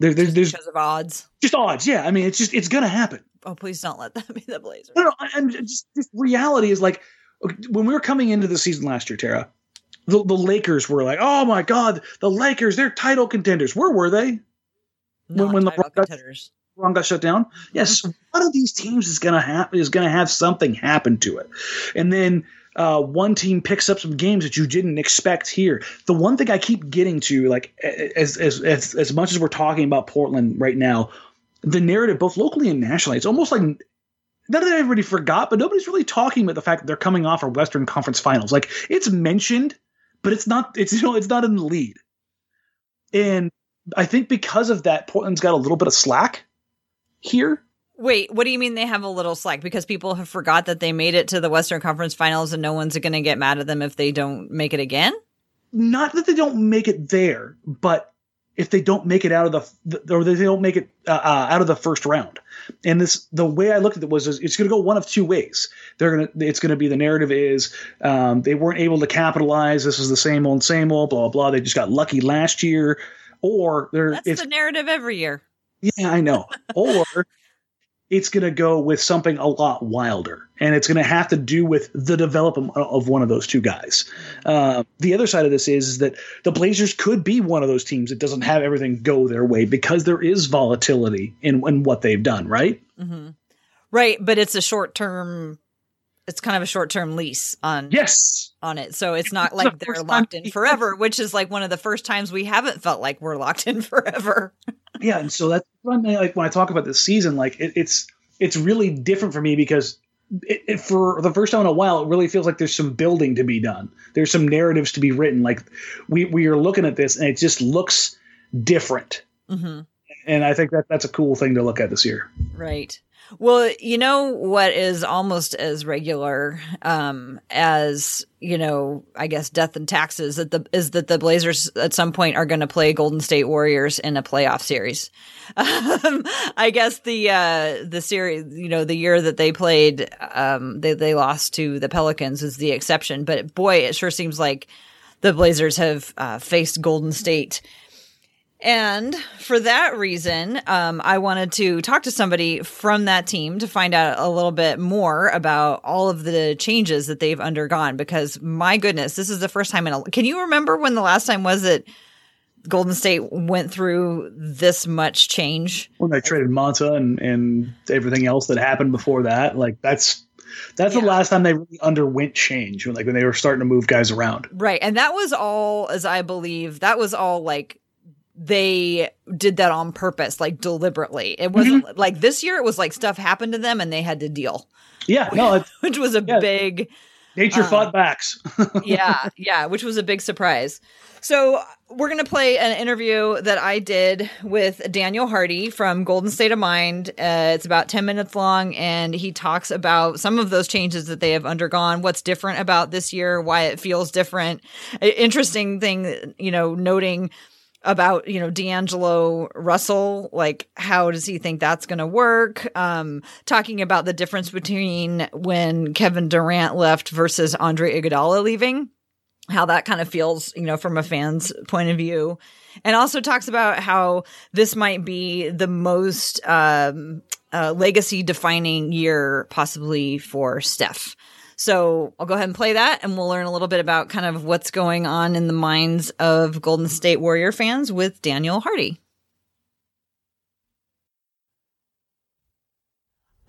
There, there, there's because of odds. Just odds, yeah. I mean, it's just it's going to happen. Oh, please don't let that be the Blazers. No, no. I'm just, just reality is like when we were coming into the season last year, Tara the, the Lakers were like, oh my God, the Lakers, they're title contenders. Where were they? Not when, when LeBron got, LeBron got shut down. Yes, one of these teams is gonna have is gonna have something happen to it, and then uh, one team picks up some games that you didn't expect here. The one thing I keep getting to, like as as as, as much as we're talking about Portland right now, the narrative both locally and nationally, it's almost like not that everybody forgot, but nobody's really talking about the fact that they're coming off our Western Conference Finals. Like it's mentioned, but it's not. It's *laughs* you know it's not in the lead, and I think because of that, Portland's got a little bit of slack here. Wait, what do you mean they have a little slack? Because people have forgot that they made it to the Western Conference Finals, and no one's going to get mad at them if they don't make it again. Not that they don't make it there, but if they don't make it out of the or they don't make it uh, uh, out of the first round. And this the way I looked at it was it's going to go one of two ways. They're going to it's going to be the narrative is um, they weren't able to capitalize. This is the same old same old blah blah. blah. They just got lucky last year, or they're That's the narrative every year. Yeah, I know. or *laughs* it's going to go with something a lot wilder, and it's going to have to do with the development of one of those two guys. Uh, the other side of this is, is that the Blazers could be one of those teams that doesn't have everything go their way because there is volatility in, in what they've done, right? Mm-hmm. Right, but it's a short term. It's kind of a short term lease on yes on it, so it's not like it's they're locked in forever. Which is like one of the first times we haven't felt like we're locked in *laughs* forever yeah, and so that's like when I talk about this season, like it, it's it's really different for me because it, it, for the first time in a while, it really feels like there's some building to be done. There's some narratives to be written. Like we we are looking at this, and it just looks different. Mm-hmm. And I think that that's a cool thing to look at this year. Right. Well, you know what is almost as regular um, as you know, I guess death and taxes that the is that the Blazers at some point are going to play Golden State Warriors in a playoff series. *laughs* Um, I guess the uh, the series, you know, the year that they played, um, they they lost to the Pelicans is the exception. But boy, it sure seems like the Blazers have uh, faced Golden State and for that reason, um, I wanted to talk to somebody from that team to find out a little bit more about all of the changes that they've undergone. Because my goodness, this is the first time in a. Can you remember when the last time was that Golden State went through this much change? When they traded Monta and and everything else that happened before that, like that's that's yeah. the last time they really underwent change when like when they were starting to move guys around. Right. And that was all as I believe that was all like they did that on purpose, like deliberately. It wasn't mm-hmm. like this year. It was like stuff happened to them and they had to deal. Yeah, no, *laughs* which was a yeah. big nature uh, fought backs. *laughs* yeah, yeah, which was a big surprise. So we're gonna play an interview that I did with Daniel Hardee from Golden State of Mind. Uh, it's about ten minutes long, and he talks about some of those changes that they have undergone, what's different about this year, why it feels different. Interesting thing, you know, noting about you know D'Angelo Russell, like how does he think that's going to work? Um, talking about the difference between when Kevin Durant left versus Andre Iguodala leaving, how that kind of feels, you know, from a fan's point of view, and also talks about how this might be the most um, uh, legacy defining year possibly for Steph. So I'll go ahead and play that and we'll learn a little bit about kind of what's going on in the minds of Golden State Warrior fans with Daniel Hardee.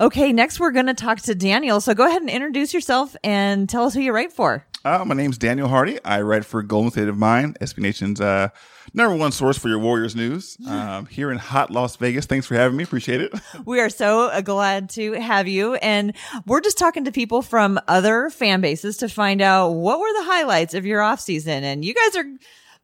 Okay, next we're going to talk to Daniel. So go ahead and introduce yourself and tell us who you write for. Uh, my name's Daniel Hardee. I write for Golden State of Mind, SB Nation's uh, number one source for your Warriors news um, here in hot Las Vegas. Thanks for having me. Appreciate it. *laughs* We are so uh, glad to have you. And we're just talking to people from other fan bases to find out what were the highlights of your off season. And you guys are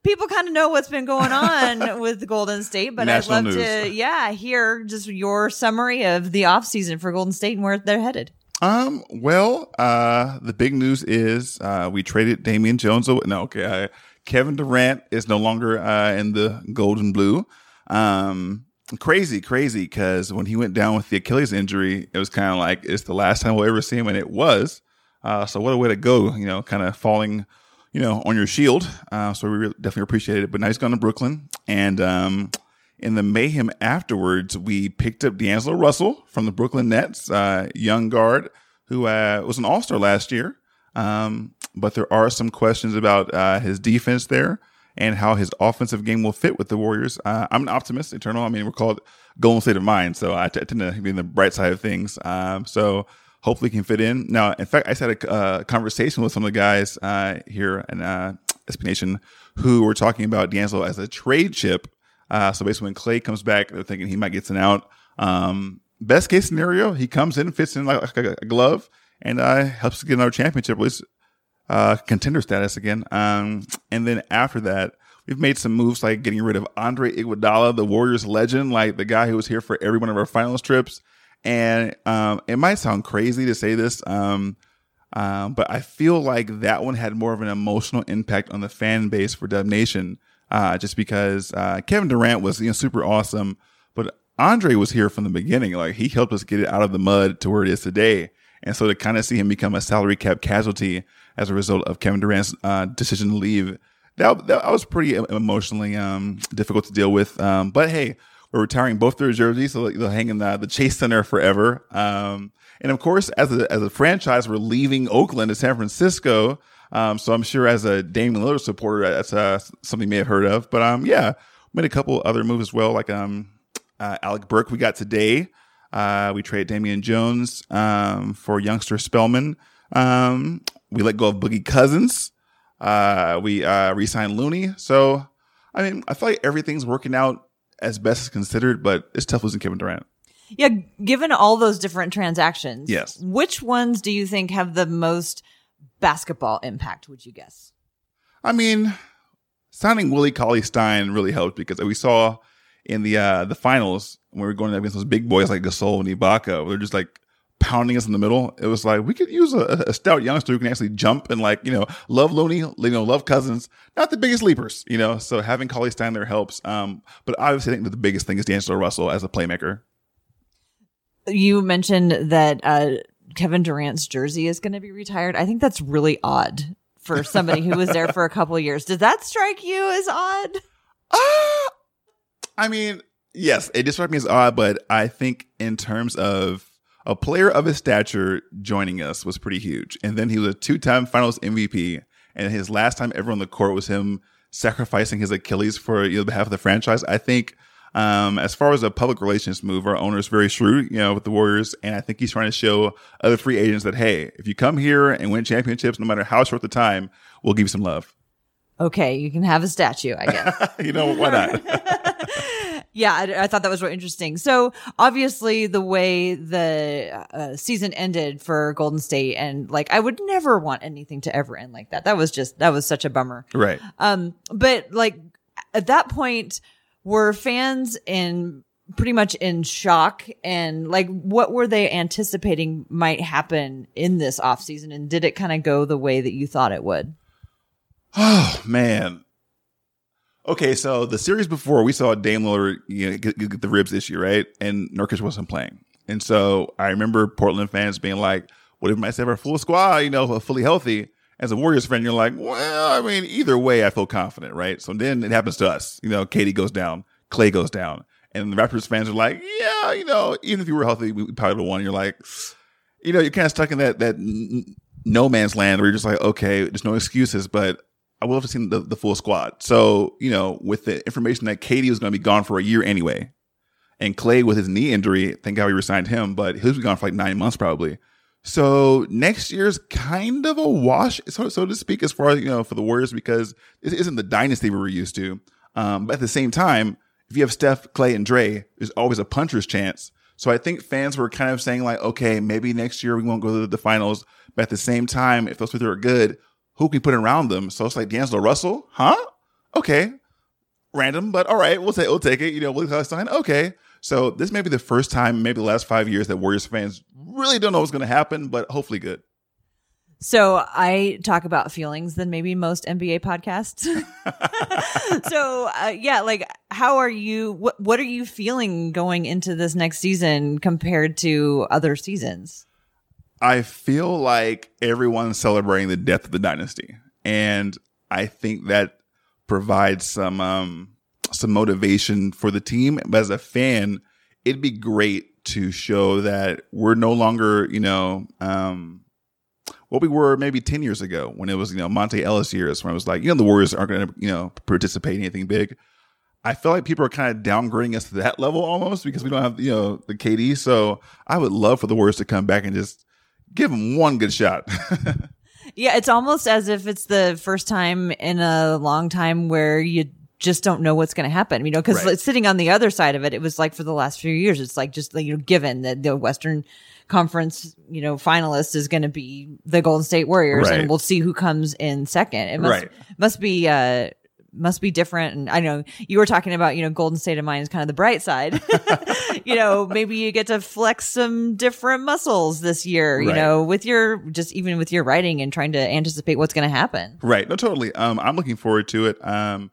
people kind of know what's been going on *laughs* with Golden State, but National I'd love news. to, yeah, hear just your summary of the off season for Golden State and where they're headed. Um, well, uh, the big news is, uh, we traded Damian Jones. No, okay. Kevin Durant is no longer uh, in the golden blue. Um, crazy, crazy, because when he went down with the Achilles injury, it was kind of like it's the last time we'll ever see him, and it was. Uh, so what a way to go, you know, kind of falling, you know, on your shield. Uh, so we definitely appreciate it. But now he's gone to Brooklyn, and um, in the mayhem afterwards, we picked up D'Angelo Russell from the Brooklyn Nets, uh, young guard who uh, was an All Star last year. Um, but there are some questions about uh, his defense there. and how his offensive game will fit with the Warriors. Uh, I'm an optimist, eternal. I mean, we're called Golden State of Mind, so I tend to be in the bright side of things. Um, so hopefully can fit in. Now, in fact, I just had a uh, conversation with some of the guys uh, here in uh, Nation who were talking about D'Angelo as a trade chip. Uh, so basically, when Klay comes back, they're thinking he might get sent out. Um, best case scenario, he comes in, fits in like, like a, glove, and uh, helps get another championship, at least uh, contender status again. Um, and then after that, we've made some moves like getting rid of Andre Iguodala, the Warriors legend, like the guy who was here for every one of our finals trips. And um, it might sound crazy to say this, um, um, but I feel like that one had more of an emotional impact on the fan base for Dub Nation, uh, just because uh, Kevin Durant was you know super awesome, but Andre was here from the beginning. Like he helped us get it out of the mud to where it is today. And so to kind of see him become a salary cap casualty as a result of Kevin Durant's uh, decision to leave, that, that was pretty emotionally um, difficult to deal with. Um, but hey, we're retiring both their jerseys, so they'll hang in the, the Chase Center forever. Um, and of course, as a, as a franchise, we're leaving Oakland to San Francisco. Um, so I'm sure as a Damian Lillard supporter, that's uh, something you may have heard of. But um, yeah, made a couple other moves as well, like um, uh, Alec Burks we got today. Uh, we traded Damian Jones um, for youngster Spellman. Um, we let go of Boogie Cousins. Uh, we uh, re-signed Looney. So, I mean, I feel like everything's working out as best as considered, but it's tough losing Kevin Durant. Yeah, given all those different transactions, yes. Which ones do you think have the most basketball impact? Would you guess? I mean, signing Willie Cauley Stein really helped because we saw in the uh the finals when we were going against those big boys like Gasol and Ibaka, they're just like pounding us in the middle. It was like we could use a, a, stout youngster who can actually jump and like you know love Looney, you know love Cousins. Not the biggest leapers, you know. So having Cauley Stein there helps. Um, but obviously, I think that the biggest thing is D'Angelo Russell as a playmaker. You mentioned that uh, Kevin Durant's jersey is going to be retired. I think that's really odd for somebody who was there for a couple years. Does that strike you as odd? Uh, I mean, yes, it struck me as odd, but I think in terms of a player of his stature joining us was pretty huge. And then he was a two time finals MVP. And his last time ever on the court was him sacrificing his Achilles for you know, behalf of the franchise. I think, um, as far as a public relations move, our owner is very shrewd, you know, with the Warriors. And I think he's trying to show other free agents that, hey, if you come here and win championships, no matter how short the time, we'll give you some love. Okay, you can have a statue, I guess. *laughs* you know, why not? *laughs* yeah, I, I, thought that was really interesting. So obviously, the way the uh, season ended for Golden State, and like, I would never want anything to ever end like that. That was just that was such a bummer. Right. Um, but like at that point, were fans in pretty much in shock and like what were they anticipating might happen in this off season and did it kind of go the way that you thought it would Oh man. Okay, so the series before we saw Dame Lillard you know, get, get, the ribs issue, right? And Nurkic wasn't playing, and so I remember Portland fans being like, "What if have our full squad, you know, fully healthy?" As a Warriors fan, you're like, "Well, I mean, either way, I feel confident, right?" So then it happens to us, you know, Katie goes down, Klay goes down, and the Raptors fans are like, "Yeah, you know, even if you were healthy, we probably would have won." You're like, you know, you're kind of stuck in that that no man's land where you're just like, okay, there's no excuses, but I would have seen the, the full squad. So, you know, with the information that Katie was going to be gone for a year anyway, and Klay with his knee injury, thank God we resigned him, but he'll be gone for like nine months probably. So next year's kind of a wash, so, so to speak, as far as, you know, for the Warriors, because this isn't the dynasty we were used to. Um, but at the same time, if you have Steph, Klay, and Dre, there's always a puncher's chance. So I think fans were kind of saying like, okay, maybe next year we won't go to the finals. But at the same time, if those three are good, who can put around them. So it's like D'Angelo Russell, huh? Okay. Random, but all right, we'll take we'll take it. You know, Willie Stein, okay. So this may be the first time, maybe the last five years, that Warriors fans really don't know what's going to happen, but hopefully good. So I talk about feelings than maybe most NBA podcasts. *laughs* so uh, yeah, like how are you? What what are you feeling going into this next season compared to other seasons? I feel like everyone's celebrating the death of the dynasty. And I think that provides some um some motivation for the team. But as a fan, it'd be great to show that we're no longer, you know, um what we were maybe 10 years ago when it was, you know, Monta Ellis years when it was like, you know, the Warriors aren't going to, you know, participate in anything big. I feel like people are kind of downgrading us to that level almost because we don't have, you know, the KD. So I would love for the Warriors to come back and just give them one good shot. *laughs* yeah, it's almost as if it's the first time in a long time where you just don't know what's going to happen, you know, because right. sitting on the other side of it, it was like for the last few years, it's like just, you know, given that the Western conference, you know, finalist is going to be the Golden State Warriors right. and we'll see who comes in second. It must, right. must be, uh, must be different. And I know you were talking about, you know, Golden State of Mind is kind of the bright side. *laughs* you know, maybe you get to flex some different muscles this year, you right. know, with your, just even with your writing and trying to anticipate what's going to happen. Right. No, totally. Um, I'm looking forward to it. Um,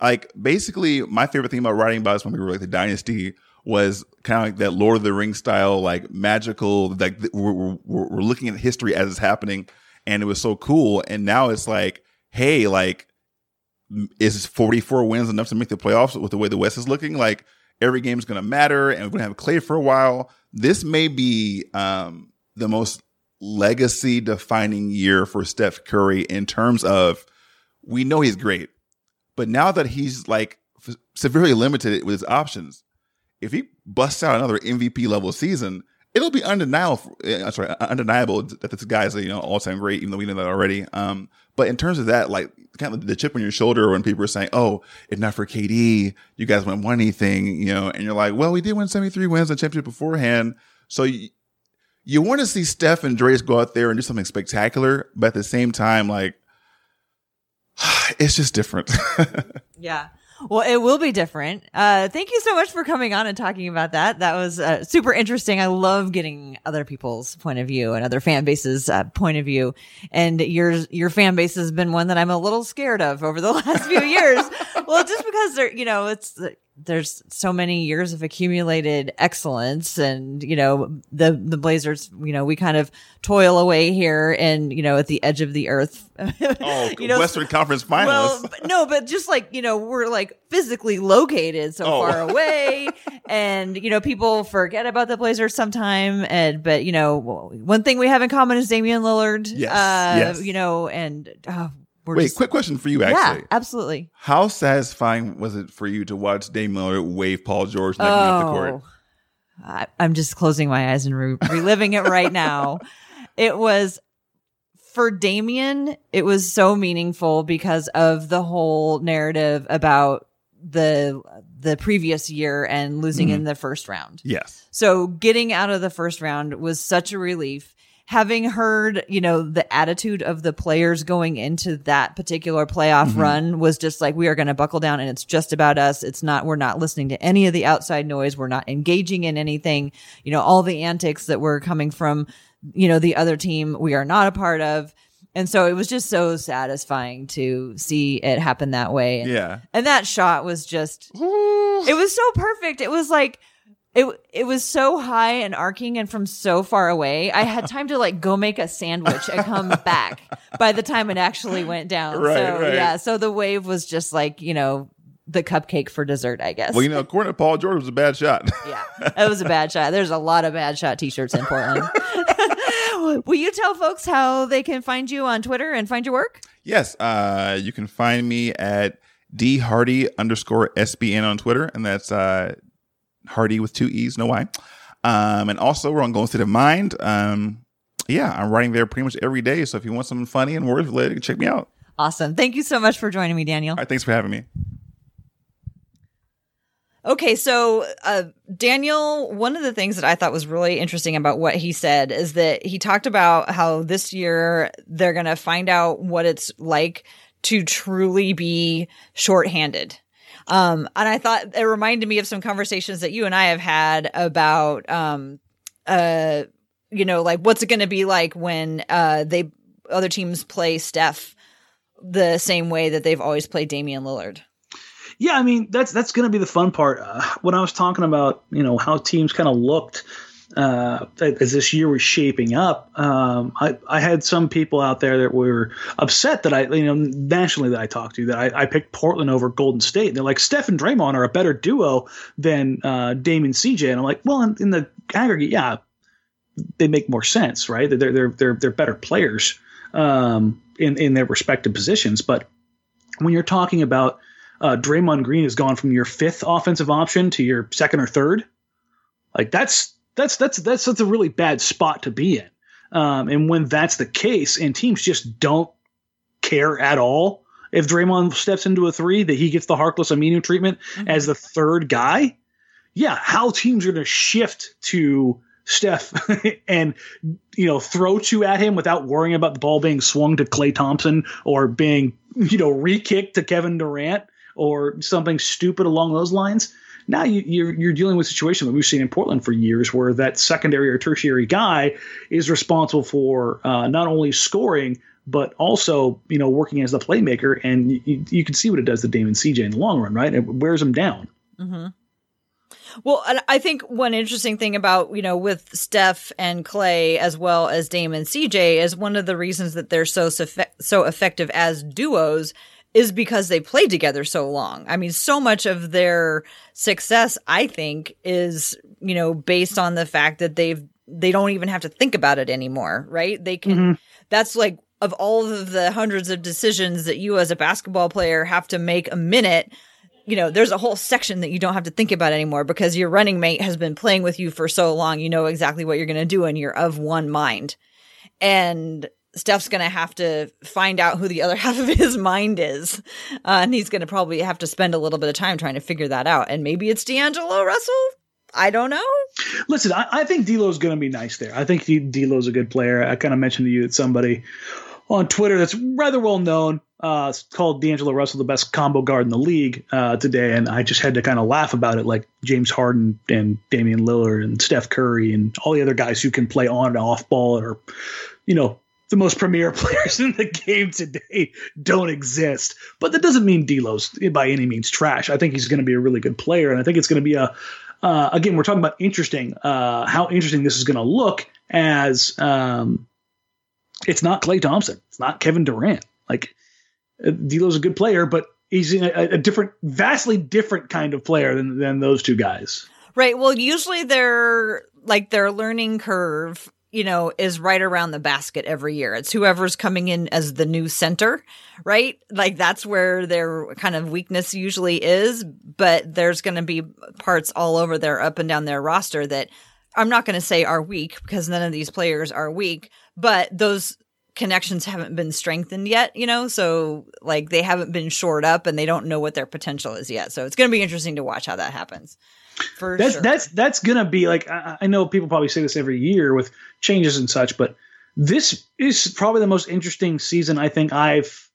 like basically my favorite thing about writing about this when we were like the dynasty was kind of like that Lord of the Rings style, like magical, like we're, we're, we're looking at history as it's happening. And it was so cool. And now it's like, hey, like, is 44 wins enough to make the playoffs with the way the West is looking? Like every game is going to matter and we're going to have Klay for a while. This may be um, the most legacy defining year for Steph Curry in terms of we know he's great, but now that he's like severely limited with his options, if he busts out another MVP level season, it'll be undeniable. Uh, sorry, undeniable that this guy's you know all time great, even though we know that already. Um, but in terms of that, like kind of the chip on your shoulder when people are saying, "Oh, if not for KD, you guys wouldn't won anything," you know, and you're like, "Well, we did win 73 wins in championship beforehand." So you, you want to see Steph and Drace go out there and do something spectacular, but at the same time, like *sighs* it's just different. *laughs* yeah. Well, it will be different. Uh, thank you so much for coming on and talking about that. That was uh, super interesting. I love getting other people's point of view and other fan bases' uh, point of view. And your your fan base has been one that I'm a little scared of over the *laughs* last few years. well, just because they're you know it's there's so many years of accumulated excellence and you know the the blazers you know we kind of toil away here and you know at the edge of the earth *laughs* oh you know western conference finalists well no but just like you know we're like physically located so oh. far *laughs* away and you know people forget about the blazers sometime and but you know one thing we have in common is damian lillard yes, uh, yes. you know and oh, Wait, just, quick question for you, actually. Yeah, absolutely. How satisfying was it for you to watch Dame Lillard wave Paul George oh, the court? I, am just closing my eyes and re- reliving it right now. *laughs* It was for Damian, it was so meaningful because of the whole narrative about the the previous year and losing mm-hmm. in the first round. Yes. So getting out of the first round was such a relief having heard, you know, the attitude of the players going into that particular playoff mm-hmm. run was just like, we are going to buckle down and it's just about us. It's not, we're not listening to any of the outside noise. We're not engaging in anything, you know, all the antics that were coming from, you know, the other team we are not a part of. And so it was just so satisfying to see it happen that way. And, yeah. And that shot was just, it was so perfect. It was like, it it was so high and arcing and from so far away. I had *laughs* time to like go make a sandwich and come back by the time it actually went down. *laughs* Right, so right. yeah, so the wave was just like, you know, the cupcake for dessert, I guess. Well, you know, according to Paul George was a bad shot. *laughs* yeah. It was a bad shot. There's a lot of bad shot t-shirts in Portland. Will you tell folks how they can find you on Twitter and find your work? Yes. Uh, you can find me at D Hardee underscore SBN on Twitter, and that's uh, Hardee with two E's, no Y. Um, and also we're on Golden State of Mind. Um, yeah, I'm writing there pretty much every day. So if you want something funny and words related, check me out. Awesome. Thank you so much for joining me, Daniel. All right, thanks for having me. Okay, so uh, Daniel, one of the things that I thought was really interesting about what he said is that he talked about how this year they're going to find out what it's like to truly be shorthanded. Um, and I thought it reminded me of some conversations that you and I have had about, um, uh, you know, like what's it going to be like when, uh, they, other teams play Steph the same way that they've always played Damian Lillard. Yeah, I mean that's that's going to be the fun part. Uh, when I was talking about you know how teams kind of looked uh, as this year was shaping up, um, I, I had some people out there that were upset that I, you know, nationally that I talked to that I, I picked Portland over Golden State. They're like, Steph and Draymond are a better duo than uh, CJ. And I'm like, well, in, in the aggregate, yeah, they make more sense, right? They're they're they're they're better players um, in in their respective positions. But when you're talking about uh, Draymond Green has gone from your fifth offensive option to your second or third, like that's that's that's that's that's a really bad spot to be in. Um, and when that's the case, and teams just don't care at all if Draymond steps into a three, that he gets the Harkless Aminu treatment mm-hmm. as the third guy. Yeah, how teams are going to shift to Steph *laughs* and you know throw two at him without worrying about the ball being swung to Klay Thompson or being you know re-kicked to Kevin Durant or something stupid along those lines. Now you, you're you're dealing with a situation that we've seen in Portland for years, where that secondary or tertiary guy is responsible for uh, not only scoring but also you know working as the playmaker, and you, you can see what it does to Damon CJ in the long run, right? It wears him down. Mm-hmm. Well, I think one interesting thing about, you know, with Steph and Klay as well as Damon CJ is one of the reasons that they're so so effective as duos is because they played together so long. I mean, so much of their success, I think, is, you know, based on the fact that they've they don't even have to think about it anymore, right? They can mm-hmm. that's like of all of the hundreds of decisions that you as a basketball player have to make a minute, you know, there's a whole section that you don't have to think about anymore because your running mate has been playing with you for so long. You know exactly what you're going to do and you're of one mind. And Steph's going to have to find out who the other *laughs* half of his mind is. Uh, and he's going to probably have to spend a little bit of time trying to figure that out. And maybe it's D'Angelo Russell. I don't know. Listen, I, I think D'Lo's going to be nice there. I think D'Lo's a good player. I kind of mentioned to you that somebody on Twitter that's rather well known. Uh, called D'Angelo Russell, the best combo guard in the league uh, today, and I just had to kind of laugh about it, like James Harden and Damian Lillard and Steph Curry and all the other guys who can play on and off ball or, you know, the most premier *laughs* players in the game today don't exist. But that doesn't mean D'Lo's by any means trash. I think he's going to be a really good player, and I think it's going to be a uh, again we're talking about interesting uh, how interesting this is going to look as um, it's not Klay Thompson, it's not Kevin Durant. Like uh, D'Lo's a good player, but he's a, a different, vastly different kind of player than than those two guys. Right. Well, usually they're like their learning curve you know, is right around the basket every year. It's whoever's coming in as the new center, right? Like that's where their kind of weakness usually is. But there's going to be parts all over their up and down their roster that I'm not going to say are weak because none of these players are weak, but those connections haven't been strengthened yet, you know? So like they haven't been shored up and they don't know what their potential is yet. So it's going to be interesting to watch how that happens. For that's sure. that's that's gonna be like I, I, know people probably say this every year with changes and such, but this is probably the most interesting season I think I've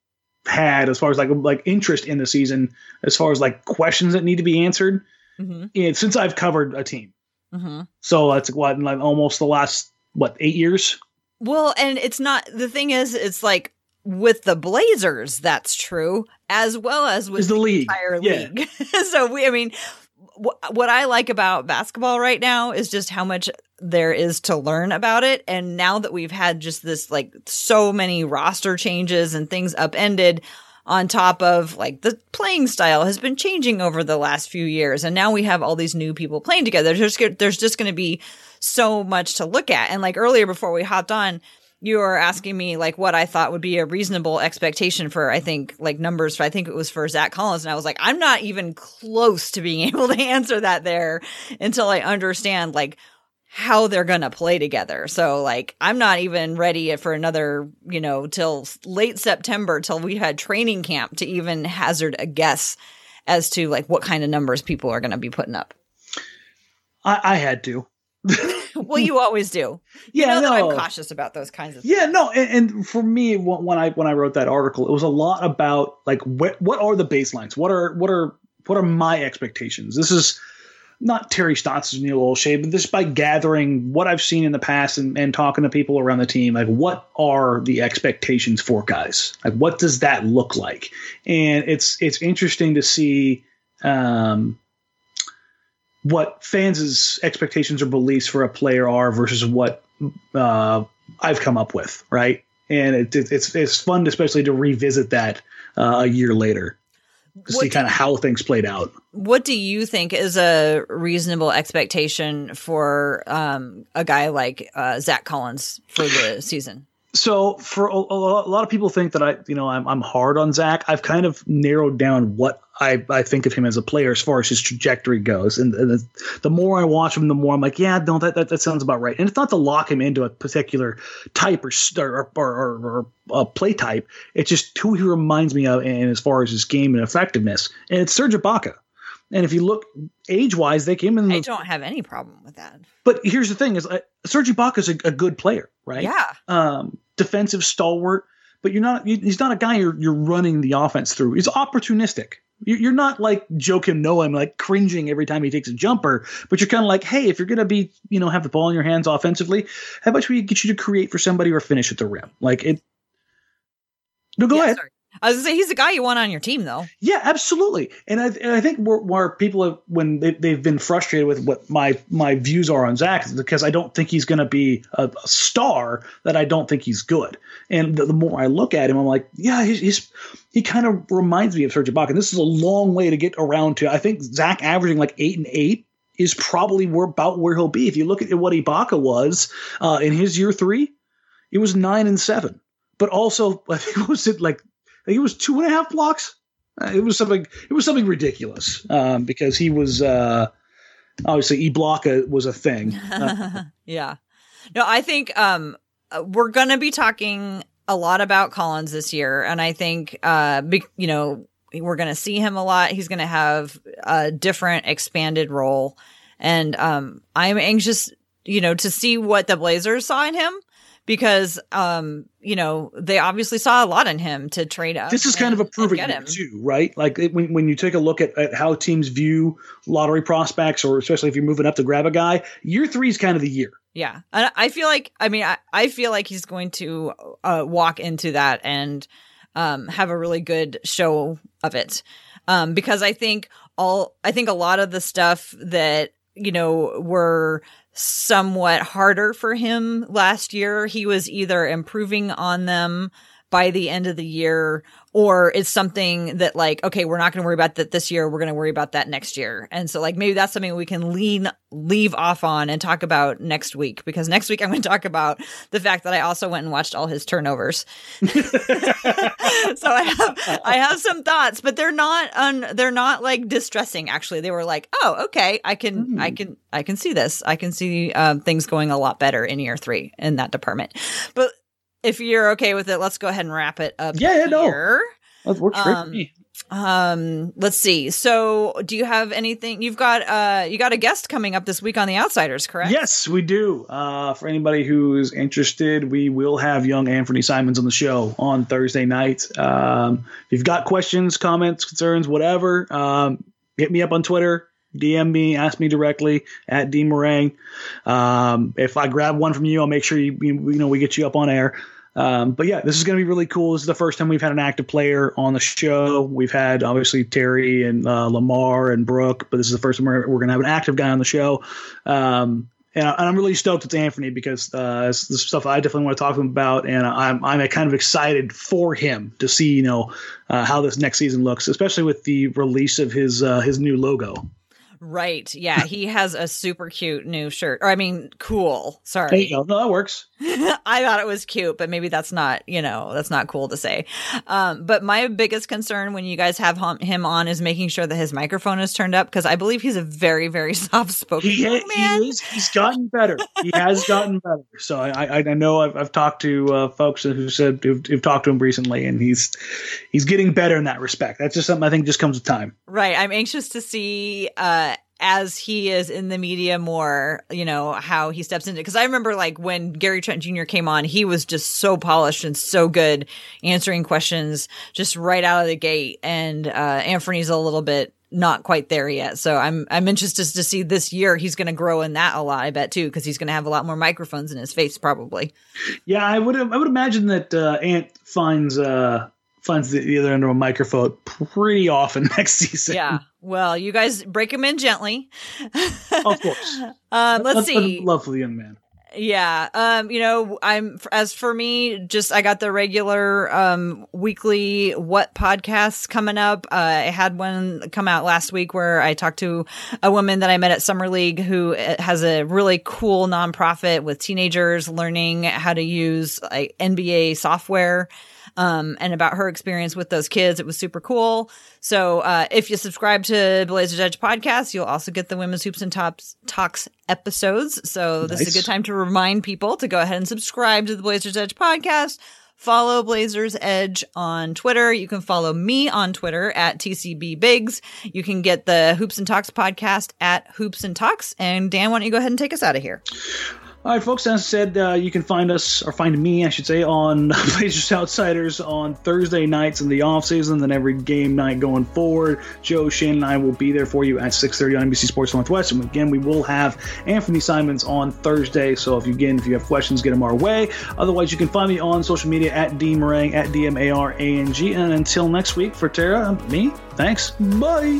had as far as like like interest in the season, as far as like questions that need to be answered. Mm-hmm. And since I've covered a team, mm-hmm. so that's what like almost the last what eight years. Well, and it's not the thing is it's like with the Blazers, that's true, as well as with the, the league. entire league. Yeah. *laughs* so we, I mean, what I like about basketball right now is just how much there is to learn about it. And now that we've had just this like so many roster changes and things upended on top of like the playing style has been changing over the last few years. And now we have all these new people playing together. There's, there's just going to be so much to look at. And like earlier before we hopped on, you were asking me like what I thought would be a reasonable expectation for I think like numbers. for I think it was for Zach Collins, and I was like, I'm not even close to being *laughs* able to answer that there until I understand like how they're gonna play together. So like I'm not even ready for another you know till late September till we had training camp to even hazard a guess as to like what kind of numbers people are gonna be putting up. I, I had to. *laughs* well, you always do. You yeah, no. I'm cautious about those kinds of. Things. Yeah, no, and, and, for me, when I when I wrote that article, it was a lot about like what what are the baselines? What are what are what are my expectations? This is not Terry Stotts' Neil Olshey, but this by gathering what I've seen in the past and, and talking to people around the team, like what are the expectations for guys? Like what does that look like? And it's it's interesting to see um, what fans' expectations or beliefs for a player are versus what uh, I've come up with, right? And it, it, it's it's fun, especially to revisit that uh, a year later. to see kind of how things played out. What do you think is a reasonable expectation for um, a guy like uh, Zach Collins for the season? So for a, a, lot of people think that I, you know, I'm, I'm hard on Zach. I've kind of narrowed down what I, I think of him as a player as far as his trajectory goes. And, and the, the, more I watch him, the more I'm like, yeah, no, that, that, that sounds about right. And it's not to lock him into a particular type or or, or, or, or play type. It's just who he reminds me of, and as far as his game and effectiveness. And it's Serge Ibaka. And if you look age wise, they came in. The, I don't have any problem with that. But here's the thing: is uh, Serge Ibaka is a, a, good player, right? Yeah. Um, defensive stalwart, but you're not. You, he's not a guy you're you're running the offense through. He's opportunistic. You're not like Joakim Noah, like cringing every time he takes a jumper, but you're kind of like, hey, if you're gonna be, you know, have the ball in your hands offensively, how about we get you to create for somebody or finish at the rim? Like it. No, go yeah, ahead. Sorry. I was gonna say he's the guy you want on your team, though. Yeah, absolutely. And I, and I think where, where people have, when they, have been frustrated with what my my views are on Zach is because I don't think he's going to be a, a, star. That I don't think he's good. And the, the more I look at him, I'm like, yeah, he's, he's he kind of reminds me of Serge Ibaka. And this is a long way to get around to. I think Zach averaging like eight and eight is probably where, about where he'll be. If you look at what Ibaka was uh, in his year three, it was nine and seven but also *laughs* I think was it like think it was two and a half blocks. Uh, it was something. It was something ridiculous um, because he was uh, obviously E Blocka was a thing. *laughs* Uh, yeah. No, I think um, we're gonna be talking a lot about Collins this year, and I think uh, be, you know we're gonna see him a lot. He's gonna have a different, expanded role, and um, I'm anxious, you know, to see what the Blazers saw in him because um you know they obviously saw a lot in him to trade up. This is kind of a proving him too, right? Like it, when when you take a look at, at how teams view lottery prospects, or especially if you're moving up to grab a guy, year three is kind of the year. Yeah, and I feel like I mean I, I feel like he's going to uh, walk into that and um, have a really good show of it um, because I think all I think a lot of the stuff that you know were somewhat harder for him last year. He was either improving on them by the end of the year or it's something that like okay we're not going to worry about that this year we're going to worry about that next year and so like maybe that's something we can lean leave off on and talk about next week because next week i'm going to talk about the fact that i also went and watched all his turnovers *laughs* so i have i have some thoughts but they're not un, they're not like distressing actually they were like oh okay i can mm. i hmm. can i can see this i can see um, things going a lot better in year three in that department but if you're okay with it, let's go ahead and wrap it up. Yeah, yeah, no, that works um, for me. Um, let's see. So, do you have anything? You've got uh, you got a guest coming up this week on the Outsiders, correct? Yes, we do. Uh, for anybody who is interested, we will have young Anthony Simons on the show on Thursday night. Um, if you've got questions, comments, concerns, whatever, um, hit me up on Twitter DM me, ask me directly at D Marang. Um, if I grab one from you, I'll make sure you you know we get you up on air. Um, but yeah, this is going to be really cool. This is the first time we've had an active player on the show. We've had obviously Terry and uh, Lamar and Brooke, but this is the first time we're, we're going to have an active guy on the show. Um, and, I, am really stoked it's Anthony because uh, it's the stuff I definitely want to talk to him about, and I'm I'm kind of excited for him to see you know uh, how this next season looks, especially with the release of his uh, his new logo. Right. Yeah. He has a super cute new shirt. Or, I mean, cool. Sorry. There you go. No, that works. *laughs* I thought it was cute, but maybe that's not, you know, that's not cool to say. Um, but my biggest concern when you guys have him on is making sure that his microphone is turned up because I believe he's a very, very *laughs* soft spoken he, man. He is, he's gotten better. he has gotten better. So I, I, I know I've, I've talked to uh, folks who said who've, who've talked to him recently, and he's he's getting better in that respect. That's just something I think just comes with time. Right. I'm anxious to see. Uh, as he is in the media more, you know, how he steps into because I remember like when Gary Trent Jr. came on, he was just so polished and so good answering questions just right out of the gate. And uh Anthony's a little bit not quite there yet. So I'm I'm interested to see this year he's going to grow in that a lot. I bet too because he's going to have a lot more microphones in his face probably. Yeah, I would I would imagine that uh, Ant finds uh, finds the, the other end of a microphone pretty often *laughs* next season. Yeah. Well, you guys break him in gently. of course. *laughs* Um, let's see. lovely young man. Yeah. Um, you know, I'm as for me, just I got the regular um weekly what podcasts coming up. Uh, I had one come out last week where I talked to a woman that I met at Summer League who uh, has a really cool nonprofit with teenagers learning how to use like NBA software um, and about her experience with those kids. It was super cool. So uh, if you subscribe to Blazers Edge podcast, you'll also get the Women's Hoops and Tops Talks episodes. So this is a good time to remind people to go ahead and subscribe to the Blazers Edge podcast. Follow Blazers Edge on Twitter. You can follow me on Twitter at TCB Biggs. You can get the Hoops and Talks podcast at Hoops and Talks. And Dan, why don't you go ahead and take us out of here? All right, folks. As I said, uh, you can find us or find me, I should say, on *laughs* Blazers Outsiders on Thursday nights in the off season. Then every game night going forward, Joe Shane and I will be there for you at 6:30 on NBC Sports Northwest. And again, we will have Anthony Simons on Thursday. So if you again, if you have questions, get them our way. Otherwise, you can find me on social media at D Marang at D M A R A N G. And until next week, for Tara, and me. Thanks. Bye.